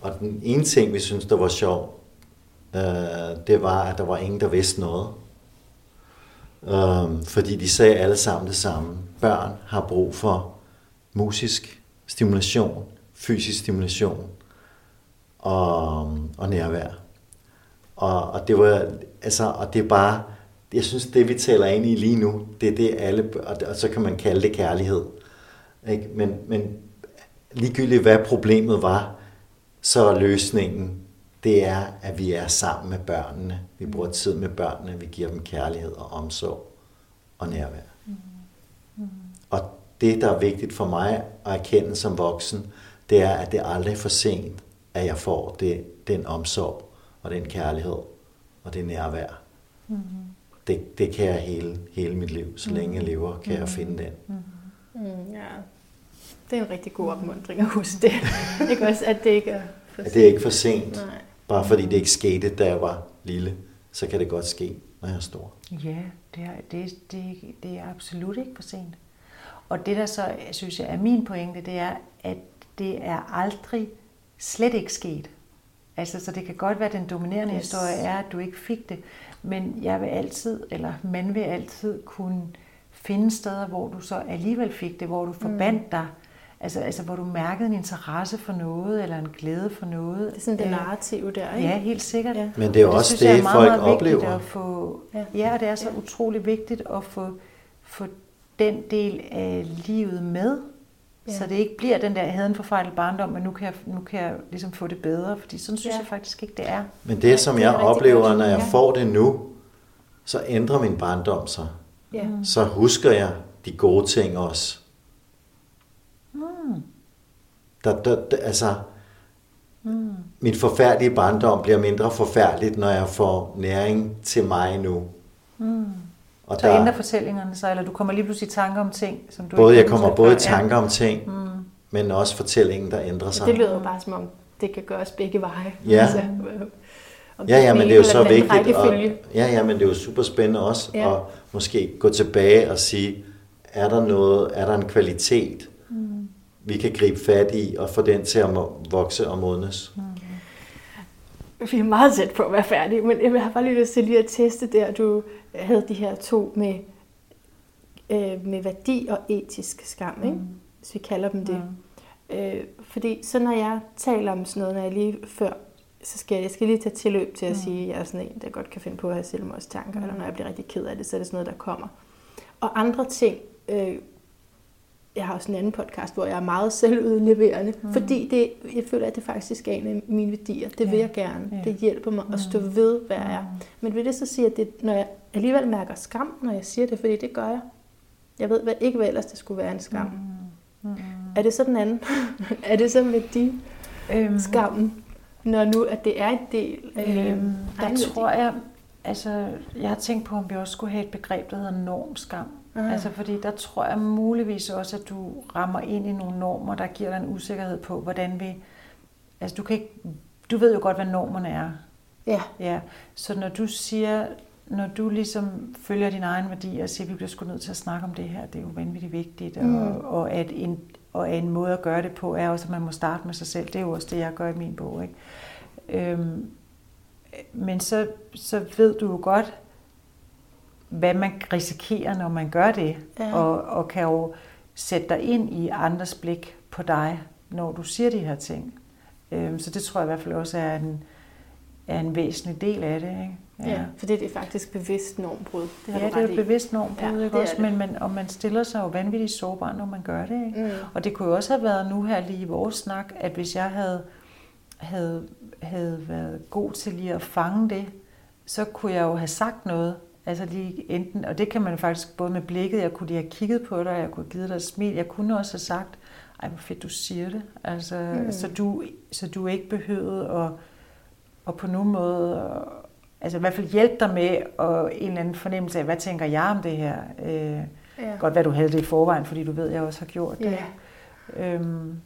og den ene ting, vi synes, der var sjov, øh, det var, at der var ingen, der vidste noget. Øh, fordi de sagde alle sammen det samme. Børn har brug for musisk stimulation, fysisk stimulation og, og nærvær. Og, og det var, altså, og det er bare, jeg synes, det vi taler ind i lige nu, det er det alle, og, og så kan man kalde det kærlighed. Ikke? Men, men ligegyldigt hvad problemet var, så er løsningen, det er, at vi er sammen med børnene. Vi bruger tid med børnene, vi giver dem kærlighed og omsorg og nærvær. Mm. Mm. Og det, der er vigtigt for mig at erkende som voksen, det er, at det aldrig er for sent, at jeg får det, den omsorg og den kærlighed og det nærvær. Mm. Det, det kan jeg hele, hele mit liv. Så længe jeg lever, kan jeg finde den. Mm. Mm, ja. Det er en rigtig god opmuntring at huske det. ikke også, at det ikke er for At sent. det er ikke for sent. Nej. Bare fordi det ikke skete, da jeg var lille, så kan det godt ske, når jeg er stor. Ja, det er, det, det, det er absolut ikke for sent. Og det, der så synes jeg er min pointe, det er, at det er aldrig slet ikke sket. Altså, så det kan godt være, at den dominerende yes. historie er, at du ikke fik det. Men jeg vil altid, eller man vil altid kunne finde steder, hvor du så alligevel fik det, hvor du forbandt dig. Altså, altså, hvor du mærkede en interesse for noget, eller en glæde for noget. Det er sådan det Øh, narrative der, ikke? Ja, helt sikkert. Ja. Men det er jo Og også synes jeg er det, meget, folk meget vigtigt oplever. At få, Ja. ja. og det er så ja. utrolig vigtigt at få, få den del af livet med, Ja. så det ikke bliver den der, jeg havde en forfejlet barndom, men nu kan jeg, nu kan jeg ligesom få det bedre, fordi sådan synes Ja. jeg faktisk ikke, det er. Men det, som det jeg rigtig oplever, godt. når jeg får det nu, så ændrer min barndom sig. Ja. Så husker jeg de gode ting også. Mm. Der, der, der, altså, Mm. mit forfærdelige barndom bliver mindre forfærdeligt, når jeg får næring til mig nu. Mm. Og Så ændrer der, fortællingerne sig, eller du kommer lige pludselig i tanker om ting, som du både ikke jeg kommer både i tanker om ting. Mm. men også fortællingen, der ændrer sig. Det lyder jo bare som om, det kan gøres begge veje. Ja. Altså, øh, Ja, ja, men det er jo så vigtigt. Og, ja, ja, men det er jo super spændende også Ja. at måske gå tilbage og sige, er der noget, er der en kvalitet, Mm. vi kan gribe fat i og få den til at vokse og modnes. Mm. Vi er meget tæt på at være færdige, men jeg har bare lige lyst til lige at teste der, du havde de her to med, øh, med værdi og etisk skam, ikke? Mm. hvis vi kalder dem det. Mm. Øh, fordi så når jeg taler om sådan noget, når jeg lige før, så skal jeg, jeg skal lige tage tilløb til at Mm. sige, at jeg er sådan en, der godt kan finde på at have selvmordstanker, Mm. eller når jeg bliver rigtig ked af det, så er det sådan noget, der kommer. Og andre ting, øh, jeg har også en anden podcast, hvor jeg er meget selvudleverende, mm. Mm. fordi det, jeg føler, at det faktisk er en af mine værdier. Det vil Ja. jeg gerne. Ja. Det hjælper mig at stå Mm. ved, hvad jeg er. Men vil det så sige, at det, når jeg alligevel mærker skam, når jeg siger det, fordi det gør jeg. Jeg ved hvad, ikke, hvad ellers det skulle være en skam. Mm. Mm. Er det så den anden? er det så med de Øhm, skammen, når nu at det er en del af Øhm, egen der tror jeg, altså, jeg har tænkt på, om vi også skulle have et begreb, der hedder normskam. Ah. Altså, fordi der tror jeg muligvis også, at du rammer ind i nogle normer, der giver dig en usikkerhed på, hvordan vi... Altså, du kan ikke... Du ved jo godt, hvad normerne er. Ja, Ja, så når du siger, når du ligesom følger din egen værdi og siger, at vi bliver sgu nødt til at snakke om det her, det er jo vanvittigt vigtigt, Mm. og, og, at en, og en måde at gøre det på er også, at man må starte med sig selv. Det er jo også det, jeg gør i min bog. Ikke? Øhm, men så, så ved du jo godt, hvad man risikerer, når man gør det, ja. og, og kan jo sætte dig ind i andres blik på dig, når du siger de her ting. Øhm, så det tror jeg i hvert fald også er en, er en væsentlig del af det. Ikke? Ja. ja, for det er faktisk bevidst normbrud. Det har ja, det er jo bevidst normbrud, ja, ikke også? Men man, og man stiller sig jo vanvittigt sårbar, når man gør det. Ikke? Mm. Og det kunne jo også have været nu her lige i vores snak, at hvis jeg havde, havde, havde været god til lige at fange det, så kunne jeg jo have sagt noget. Altså lige enten, og det kan man faktisk både med blikket, jeg kunne lige have kigget på dig, jeg kunne have givet dig et smil, jeg kunne også have sagt, ej hvor fedt du siger det. Altså, mm. så, du, så du ikke behøvede at, at på nogen måde altså i hvert fald hjælpe dig med og en eller anden fornemmelse af, hvad tænker jeg om det her? Øh, ja. Godt hvad du havde det i forvejen, fordi du ved, at jeg også har gjort det. Ja. Øhm,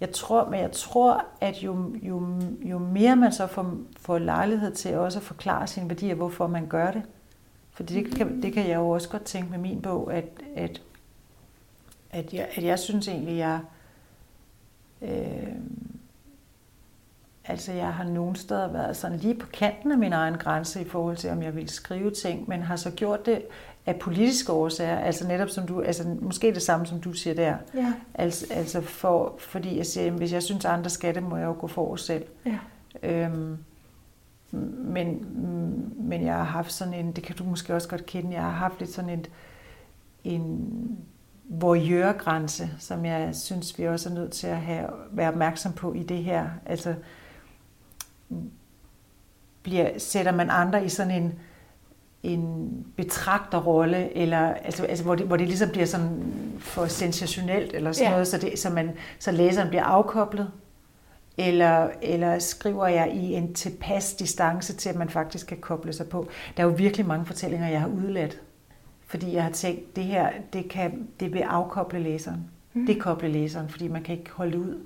jeg tror, men jeg tror, at jo, jo, jo mere man så får, får lejlighed til også at forklare sine værdier, hvorfor man gør det, for det kan, det kan jeg jo også godt tænke med min bog, at, at, at, jeg, at jeg synes egentlig, jeg øh, Altså jeg har nogle steder været sådan lige på kanten af min egen grænse i forhold til, om jeg vil skrive ting, men har så gjort det af politiske årsager, altså netop som du, altså måske det samme som du siger der. Ja. Altså, altså for, fordi jeg siger, hvis jeg synes andre skal det, må jeg jo gå for selv. Ja. Øhm, men, men jeg har haft sådan en, det kan du måske også godt kende, jeg har haft lidt sådan en, en voyeurgrænse, som jeg synes, vi også er nødt til at have, være opmærksom på i det her. Altså, bliver, sætter man andre i sådan en, en betragterrolle, eller, altså, altså, hvor, det, hvor det ligesom bliver sådan for sensationelt, eller sådan ja. noget, så, det, så, man, så læseren bliver afkoblet, eller, eller skriver jeg i en tilpas distance til, at man faktisk kan koble sig på. Der er jo virkelig mange fortællinger, jeg har udladt, fordi jeg har tænkt, det her, det, kan, det vil afkoble læseren. Mm. Det koble læseren, fordi man kan ikke holde ud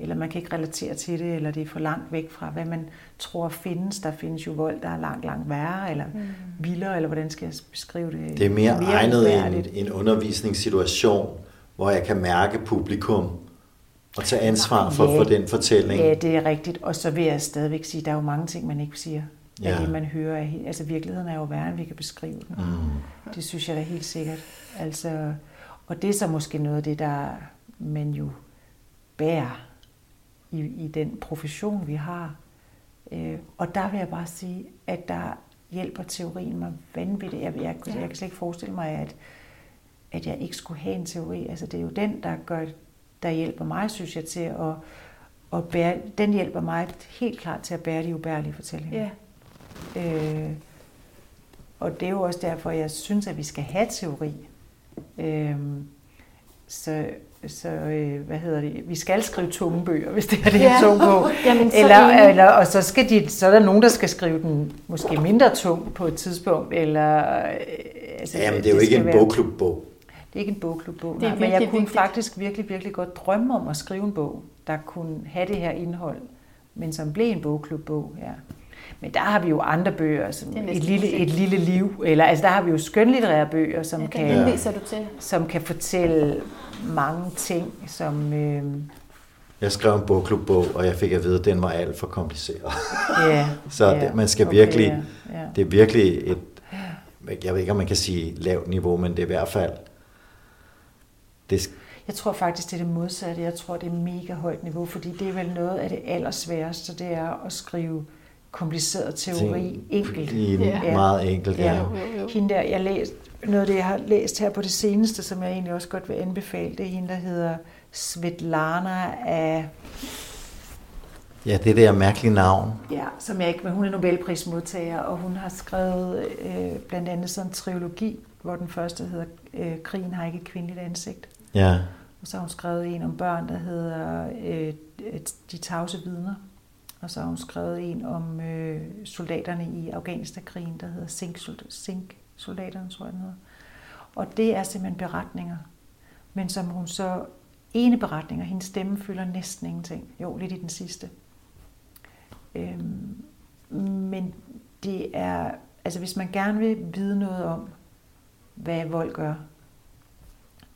eller man kan ikke relatere til det, eller det er for langt væk fra, hvad man tror findes. Der findes jo vold, der er langt, langt værre, eller mm. vildere, eller hvordan skal jeg beskrive det? Det er mere, mere egnet en, en undervisningssituation, hvor jeg kan mærke publikum, og tage ansvar for, ja, for den fortælling. Ja, det er rigtigt. Og så vil jeg stadigvæk sige, at der er jo mange ting, man ikke siger. Ja. det, man hører. Altså virkeligheden er jo værre, end vi kan beskrive den. Mm. Det synes jeg da helt sikkert. Altså, og det er så måske noget af det, der man jo bærer i, i den profession, vi har. Øh, og der vil jeg bare sige, at der hjælper teorien mig vanvittigt. Jeg, jeg, jeg, jeg kan slet ikke forestille mig, at, at jeg ikke skulle have en teori. Altså, det er jo den, der, gør, der hjælper mig, synes jeg, til at, at bære, den hjælper mig helt klart til at bære de ubærlige fortællinger. Ja. Øh, og det er jo også derfor, jeg synes, at vi skal have teori. Øh, så så øh, hvad hedder det, vi skal skrive tunge bøger, hvis det er det, jeg ja. på. Jamen, eller, eller, og så, skal de, så er der nogen, der skal skrive den måske mindre tung på et tidspunkt. Eller, øh, altså, Jamen, det er jo det ikke en være, bogklubbog. Det er ikke en bogklubbog, nej, men jeg kunne vigtigt. faktisk virkelig, virkelig godt drømme om at skrive en bog, der kunne have det her indhold, men som blev en bogklubbog, ja. Men der har vi jo andre bøger, som et lille, et lille liv, eller altså der har vi jo skønlitterære bøger, som, ja, kan, du til. som kan fortælle mange ting, som... Øh... Jeg skrev en bogklubbog, og jeg fik at vide, at den var alt for kompliceret. Ja, så ja, det, man skal okay, virkelig... Ja, ja. Det er virkelig et... Jeg ved ikke, om man kan sige lavt niveau, men det er i hvert fald... Det, jeg tror faktisk, det er det modsatte. Jeg tror, det er mega højt niveau, fordi det er vel noget af det allersværeste, det er at skrive kompliceret teori enkelt. I ja. Meget enkelt, ja. ja. Hende der, jeg læste, noget af det, jeg har læst her på det seneste, som jeg egentlig også godt vil anbefale, det er hende, der hedder Svetlana af... Ja, det der mærkelige navn. Ja, som jeg ikke, men hun er Nobelprismodtager, og hun har skrevet øh, blandt andet sådan en trilogi, hvor den første hedder øh, Krigen har ikke et kvindeligt ansigt. Ja. Og så har hun skrevet en om børn, der hedder øh, De tavse vidner. Og så har hun skrevet en om øh, soldaterne i Afghanistan-krigen, der hedder Sink soldaterne, tror jeg den hedder. Og det er simpelthen beretninger. Men som hun så, ene beretninger, hendes stemme fylder næsten ingenting. Jo, lidt i den sidste. Øhm, men det er, altså hvis man gerne vil vide noget om, hvad vold gør,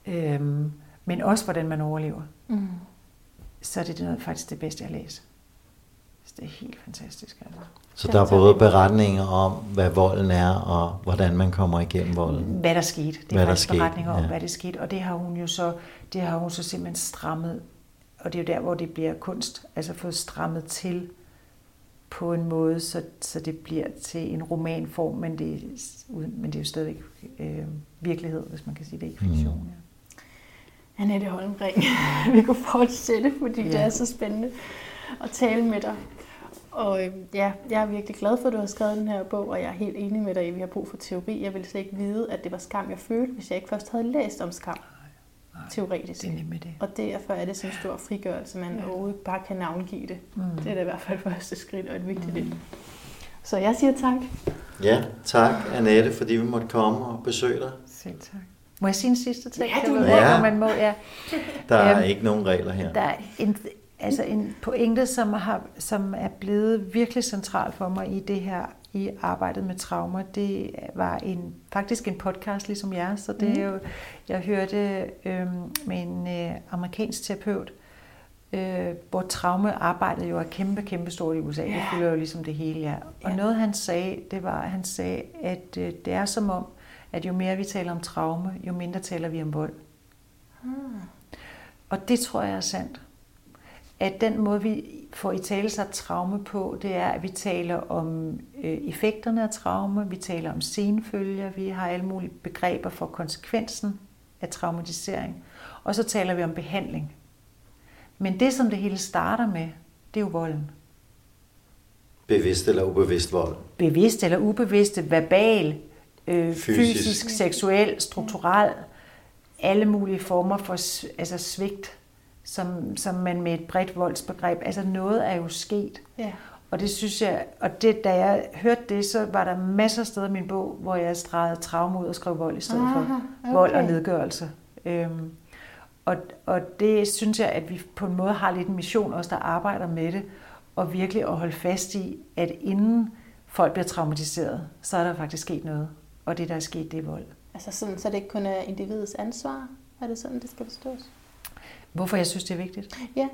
øhm, men også hvordan man overlever, mm. så er det, det faktisk det bedste, jeg læser. Det er helt fantastisk. Altså. Så der er både beretninger om, hvad volden er, og hvordan man kommer igennem volden. Hvad der skete. Det er hvad faktisk der beretninger skete, om, ja. hvad der skete. Og det har hun jo så, det har hun så simpelthen strammet. Og det er jo der, hvor det bliver kunst. Altså fået strammet til på en måde, så, så det bliver til en romanform, men det, uden- men det er jo stadigvæk øh, virkelighed, hvis man kan sige det, ikke fiktion. Mm. Ja. Annette Holmgren, vi kunne fortsætte, fordi ja. det er så spændende at tale med dig. Og øh, ja, jeg er virkelig glad for, at du har skrevet den her bog, og jeg er helt enig med dig i, at vi har brug for teori. Jeg ville slet ikke vide, at det var skam, jeg følte, hvis jeg ikke først havde læst om skam Nej, teoretisk. Det er nemlig det. Og derfor er det sådan en stor frigørelse, man Ja. overhovedet bare kan navngive det. Mm. Det er da i hvert fald første skridt og et vigtigt mm. Så jeg siger tak. Ja, tak Annette, fordi vi måtte komme og besøge dig. Selv tak. Må jeg sige en sidste ting? Ja, Det du må. jeg Ja. man må. Ja. Der er Øhm, ikke nogen regler her. Der er en, altså en pointe, som, har, som er blevet virkelig central for mig i det her, i arbejdet med traumer, det var en, faktisk en podcast ligesom jer, så det er jo, jeg hørte øhm, med en øh, amerikansk terapeut, øh, hvor traumearbejdet jo er kæmpe, kæmpe stort i USA. Det Ja. fylder jo ligesom det hele, ja. Og Ja. noget han sagde, det var, at han sagde, at øh, det er som om, at jo mere vi taler om traume, jo mindre taler vi om vold. Og det tror jeg er sandt. At den måde, vi får i tale sig traume på, det er, at vi taler om øh, effekterne af traume, vi taler om senfølger, vi har alle mulige begreber for konsekvensen af traumatisering, og så taler vi om behandling. Men det, som det hele starter med, det er jo volden. Bevidst eller ubevidst vold. Bevidst eller ubevidst, verbal, øh, Fysisk. fysisk. seksuel, strukturel, alle mulige former for altså svigt, som, som man med et bredt voldsbegreb, altså noget er jo sket. Ja. Og det synes jeg, og det, da jeg hørte det, så var der masser af steder i min bog, hvor jeg stregede traume ud og skrev vold i stedet for. Aha, okay. Vold og nedgørelse. Øhm, og, og det synes jeg, at vi på en måde har lidt en mission, også der arbejder med det, og virkelig at holde fast i, at inden folk bliver traumatiseret, så er der faktisk sket noget. Og det, der er sket, det er vold. Altså sådan, så det ikke kun er individets ansvar? Er det sådan, det skal forstås? Hvorfor jeg synes, det er vigtigt? Ja.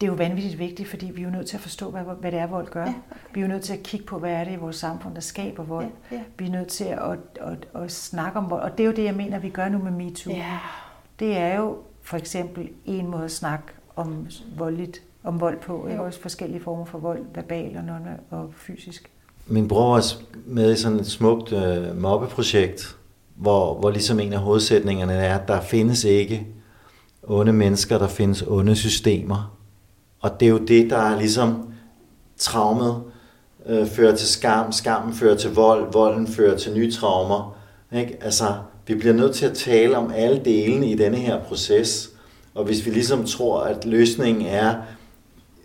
Det er jo vanvittigt vigtigt, fordi vi er jo nødt til at forstå, hvad, hvad det er, vold gør. Ja, Vi er jo nødt til at kigge på, hvad er det i vores samfund, der skaber vold. Ja, ja. Vi er nødt til at, at, at, at snakke om vold. Og det er jo det, jeg mener, vi gør nu med MeToo. Ja. Det er jo for eksempel en måde at snakke om, voldeligt, om vold på. Ikke? Jo. Også forskellige former for vold, verbal og, non- og fysisk. Min bror var med i sådan et smukt øh, mobbeprojekt, hvor, hvor ligesom en af hovedsætningerne er, at der findes ikke onde mennesker, der findes onde systemer. Og det er jo det, der er ligesom traumet øh, fører til skam, skammen fører til vold, volden fører til nye traumer. Ikke? Altså, vi bliver nødt til at tale om alle delene i denne her proces. Og hvis vi ligesom tror, at løsningen er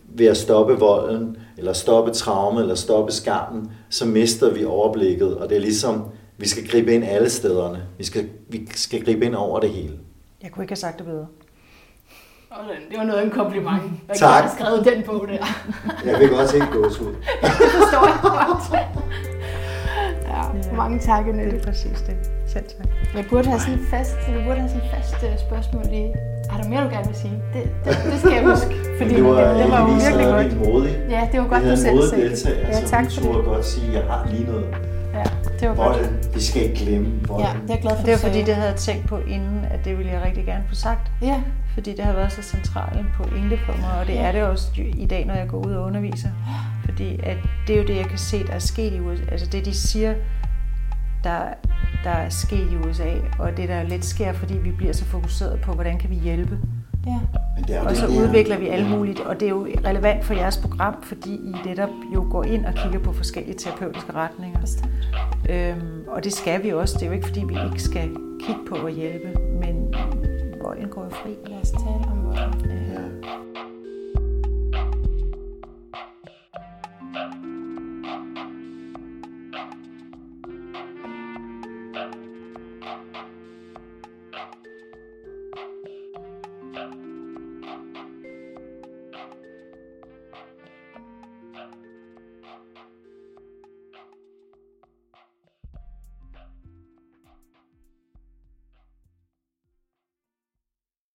ved at stoppe volden, eller stoppe traume, eller stoppe skammen, så mister vi overblikket. Og det er ligesom, vi skal gribe ind alle stederne. Vi skal, vi skal gribe ind over det hele. Jeg kunne ikke have sagt det bedre. Det var noget af en kompliment. Jeg Tak. har skrevet den bog der. Jeg vil godt tænke gås ud. Det forstår jeg godt. Ja, mange tak, Det Annette. er præcis det. Selv tak. Jeg burde have sådan en fast, vi burde have sådan en fast øh, spørgsmål lige. Er der mere, du gerne vil sige? Det, det, det skal jeg huske. Fordi det var, det, det var jo virkelig godt. modig. Ja, det var godt, du selv sagde det. Ja, tak for det. godt sige, at jeg har lige noget. Ja, det var godt. Volden, vi skal ikke glemme volden. Ja, jeg er glad for, Det er du fordi, det havde jeg tænkt på inden, at det ville jeg rigtig gerne få sagt. Ja, Fordi det har været så centralt en pointe for mig, og det er det også i dag, når jeg går ud og underviser. Fordi at det er jo det, jeg kan se, der er sket i USA. Altså det, de siger, der, der er sket i USA, og det, der lidt sker, fordi vi bliver så fokuseret på, hvordan kan vi hjælpe. ja. Men det er Og så det, det er. udvikler vi alle muligt, og det er jo relevant for jeres program, fordi I netop jo går ind og kigger på forskellige terapeutiske retninger. Bestemt. Øhm, og det skal vi også. Det er jo ikke, fordi vi ikke skal kigge på at hjælpe, men volden går jo fri.